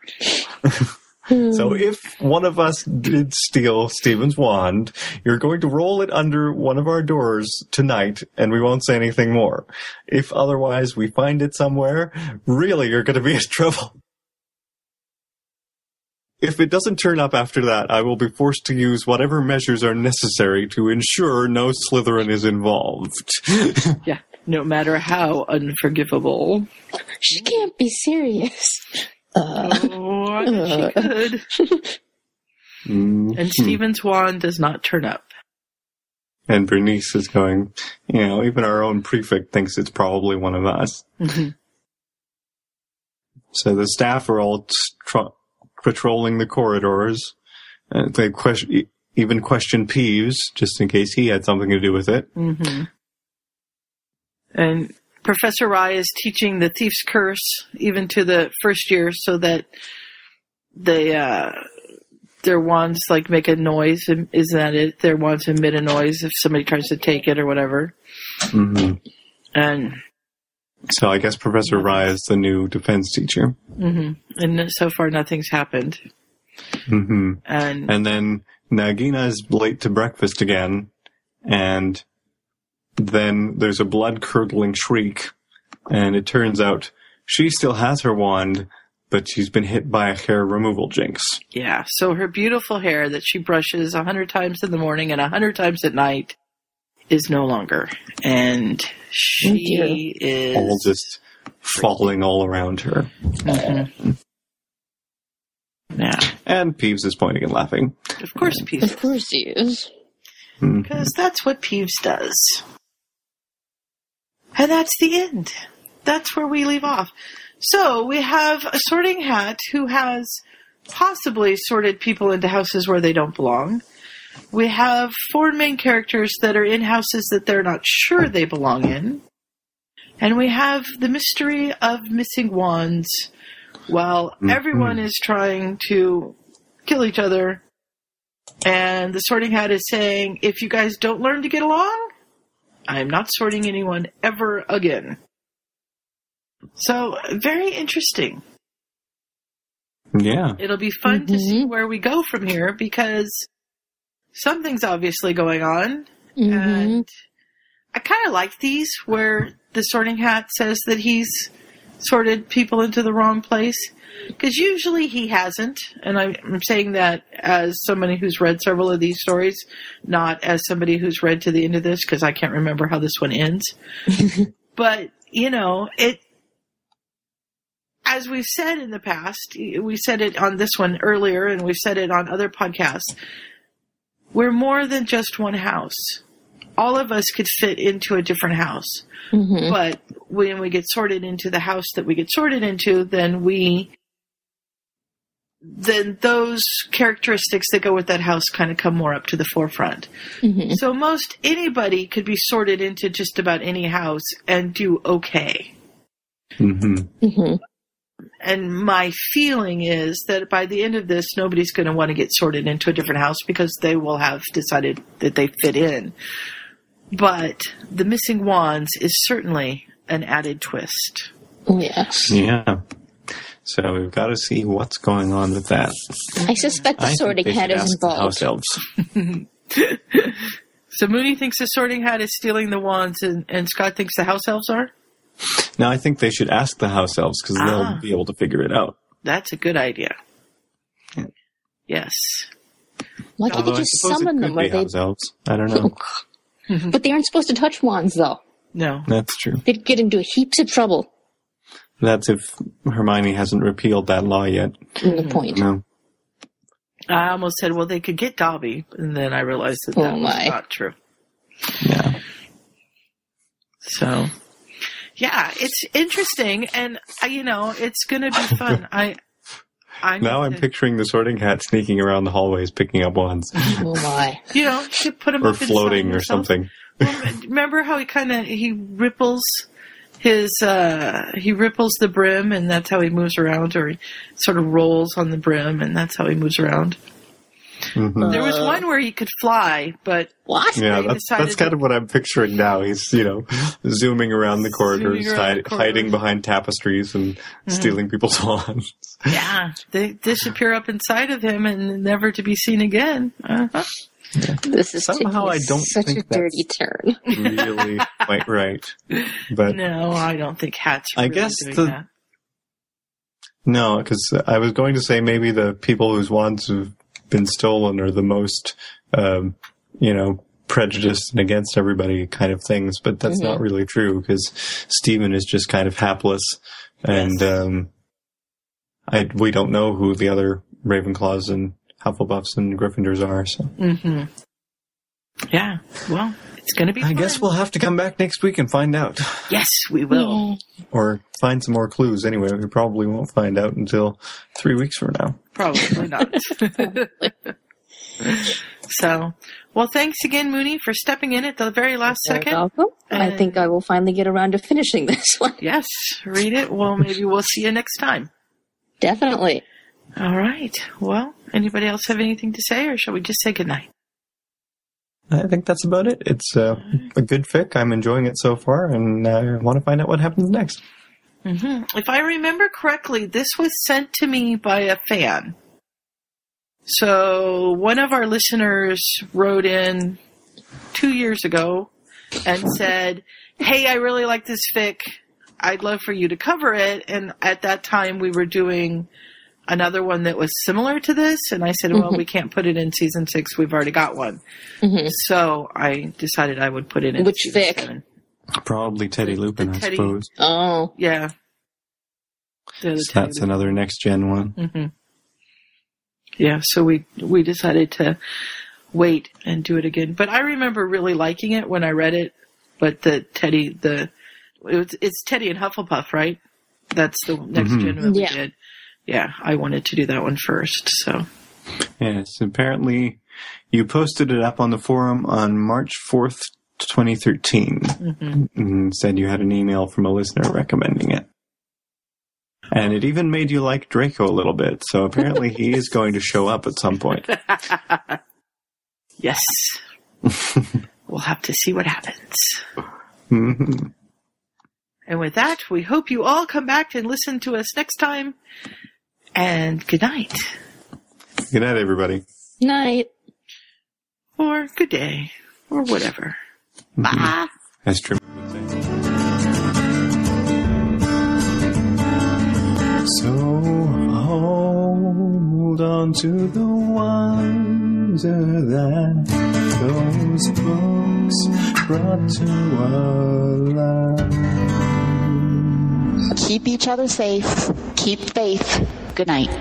So hmm. if one of us did steal Stephen's wand, you're going to roll it under one of our doors tonight, and we won't say anything more. If otherwise we find it somewhere, really you're going to be in trouble. If it doesn't turn up after that, I will be forced to use whatever measures are necessary to ensure no Slytherin is involved. Yeah. No matter how unforgivable. She can't be serious. Uh, Oh, I bet she could. And Stephen's wand does not turn up. And Bernice is going, you know, even our own prefect thinks it's probably one of us. Mhm. So the staff are all tr- patrolling the corridors. And they question, even question Peeves, just in case he had something to do with it. hmm And Professor Rye is teaching the thief's curse even to the first year so that they, uh, their wands like make a noise. Is that it? Their wands emit a noise if somebody tries to take it or whatever. hmm And So I guess Professor Rye is the new defense teacher. hmm and so far nothing's happened. hmm And, And then Nagina is late to breakfast again, and then there's a blood curdling shriek, and it turns out she still has her wand, but she's been hit by a hair removal jinx. yeah, so her beautiful hair that she brushes a hundred times in the morning and a hundred times at night is no longer. And she is All just falling all around her. Mhm. Yeah, And Peeves is pointing and laughing. of course, Peeves, of course he is. Mhm. because that's what Peeves does. And that's the end. That's where we leave off. So we have a sorting hat who has possibly sorted people into houses where they don't belong. We have four main characters that are in houses that they're not sure they belong in. And we have the mystery of missing wands while mm-hmm. everyone is trying to kill each other. And the sorting hat is saying, if you guys don't learn to get along, I'm not sorting anyone ever again. So, very interesting. Yeah. It'll be fun to see mm-hmm. where we go from here because something's obviously going on. Mhm. And I kind of like these where the sorting hat says that he's sorted people into the wrong place. Because usually he hasn't. And I'm I'm saying that as somebody who's read several of these stories, not as somebody who's read to the end of this because I can't remember how this one ends. but, you know, it, as we've said in the past, we said it on this one earlier and we've said it on other podcasts, we're more than just one house. All of us could fit into a different house. Mhm. But when we get sorted into the house that we get sorted into, then we, then those characteristics that go with that house kind of come more up to the forefront. Mhm. So most anybody could be sorted into just about any house and do okay. hmm Mhm. And my feeling is that by the end of this, nobody's going to want to get sorted into a different house because they will have decided that they fit in. But the missing wands is certainly an added twist. Yes. Yeah. So we've got to see what's going on with that. I suspect the sorting hat is involved. house elves. So Mooney thinks the sorting hat is stealing the wands, and, and Scott thinks the house elves are. Now I think they should ask the house elves because Ah. they'll be able to figure it out. That's a good idea. Yes. Why can't Although they I just summon them? could Or be they... house elves. I don't know. But they aren't supposed to touch wands, though. No. That's true. They'd get into heaps of trouble. That's if Hermione hasn't repealed that law yet. In the point. No. I almost said, well, they could get Dobby, and then I realized that that Oh, was not true. Yeah. So, yeah, it's interesting, and uh, you know, it's going to be fun. I, I Now I'm picturing the sorting hat sneaking around the hallways picking up wands. Oh my. you know, you put him or up inside floating or himself. something. Well, remember how he kind of he ripples his uh he ripples the brim, and that's how he moves around, or he sort of rolls on the brim, and that's how he moves around. Mhm. There was one where he could fly, but What? Yeah, that's that's kind of what I'm picturing now. He's you know zooming around the corridors, around hide, the corridors. hiding behind tapestries and stealing people's wands. yeah, they disappear up inside of him and never to be seen again. Uh-huh. This is Somehow I don't such think a dirty turn. really quite right, but No, I don't think hats. Are I guess doing the- that. No, because I was going to say maybe the people whose wands have been stolen are the most, um, you know, prejudiced and against everybody kind of things, but that's not really true because Stephen is just kind of hapless, and um, I we don't know who the other Ravenclaws and Hufflepuffs and Gryffindors are. So Mm-hmm. Yeah. Well, it's going to be. I fun. guess we'll have to come back next week and find out, Yes, we will. Mm-hmm. or find some more clues. Anyway, we probably won't find out until three weeks from now. Probably not. so, well, thanks again, Mooney, for stepping in at the very last You're second. welcome. I think I will finally get around to finishing this one. Yes, read it. Well, maybe we'll see you next time. Definitely. All right. Well, anybody else have anything to say, or shall we just say goodnight? I think that's about it. It's uh, a good fic. I'm enjoying it so far, and I want to find out what happens next. hmm If I remember correctly, this was sent to me by a fan. So one of our listeners wrote in two years ago and said, Hey, I really like this fic. I'd love for you to cover it. And at that time we were doing another one that was similar to this. And I said, well, we can't put it in season six. We've already got one. Mhm. So I decided I would put it in Which season fic? seven. Probably Teddy Lupin, I Teddy- suppose. Oh. Yeah. The So Teddy that's another next gen one. hmm Yeah, so we we decided to wait and do it again. But I remember really liking it when I read it. But the Teddy, the it was, it's Teddy and Hufflepuff, right? That's the next Mhm. gen that we Yeah. did. Yeah, I wanted to do that one first. So Yes, apparently you posted it up on the forum on March 4th, 2013, and said you had an email from a listener recommending it. And it even made you like Draco a little bit, so apparently he is going to show up at some point. yes, we'll have to see what happens. Mhm. And with that, we hope you all come back and listen to us next time. And good night, Good night, everybody. Night. or good day, or whatever. Mm-hmm. Bye. As Trim would say. So hold on to the wonder that those books brought to our lives. Keep each other safe. Keep faith. Good night.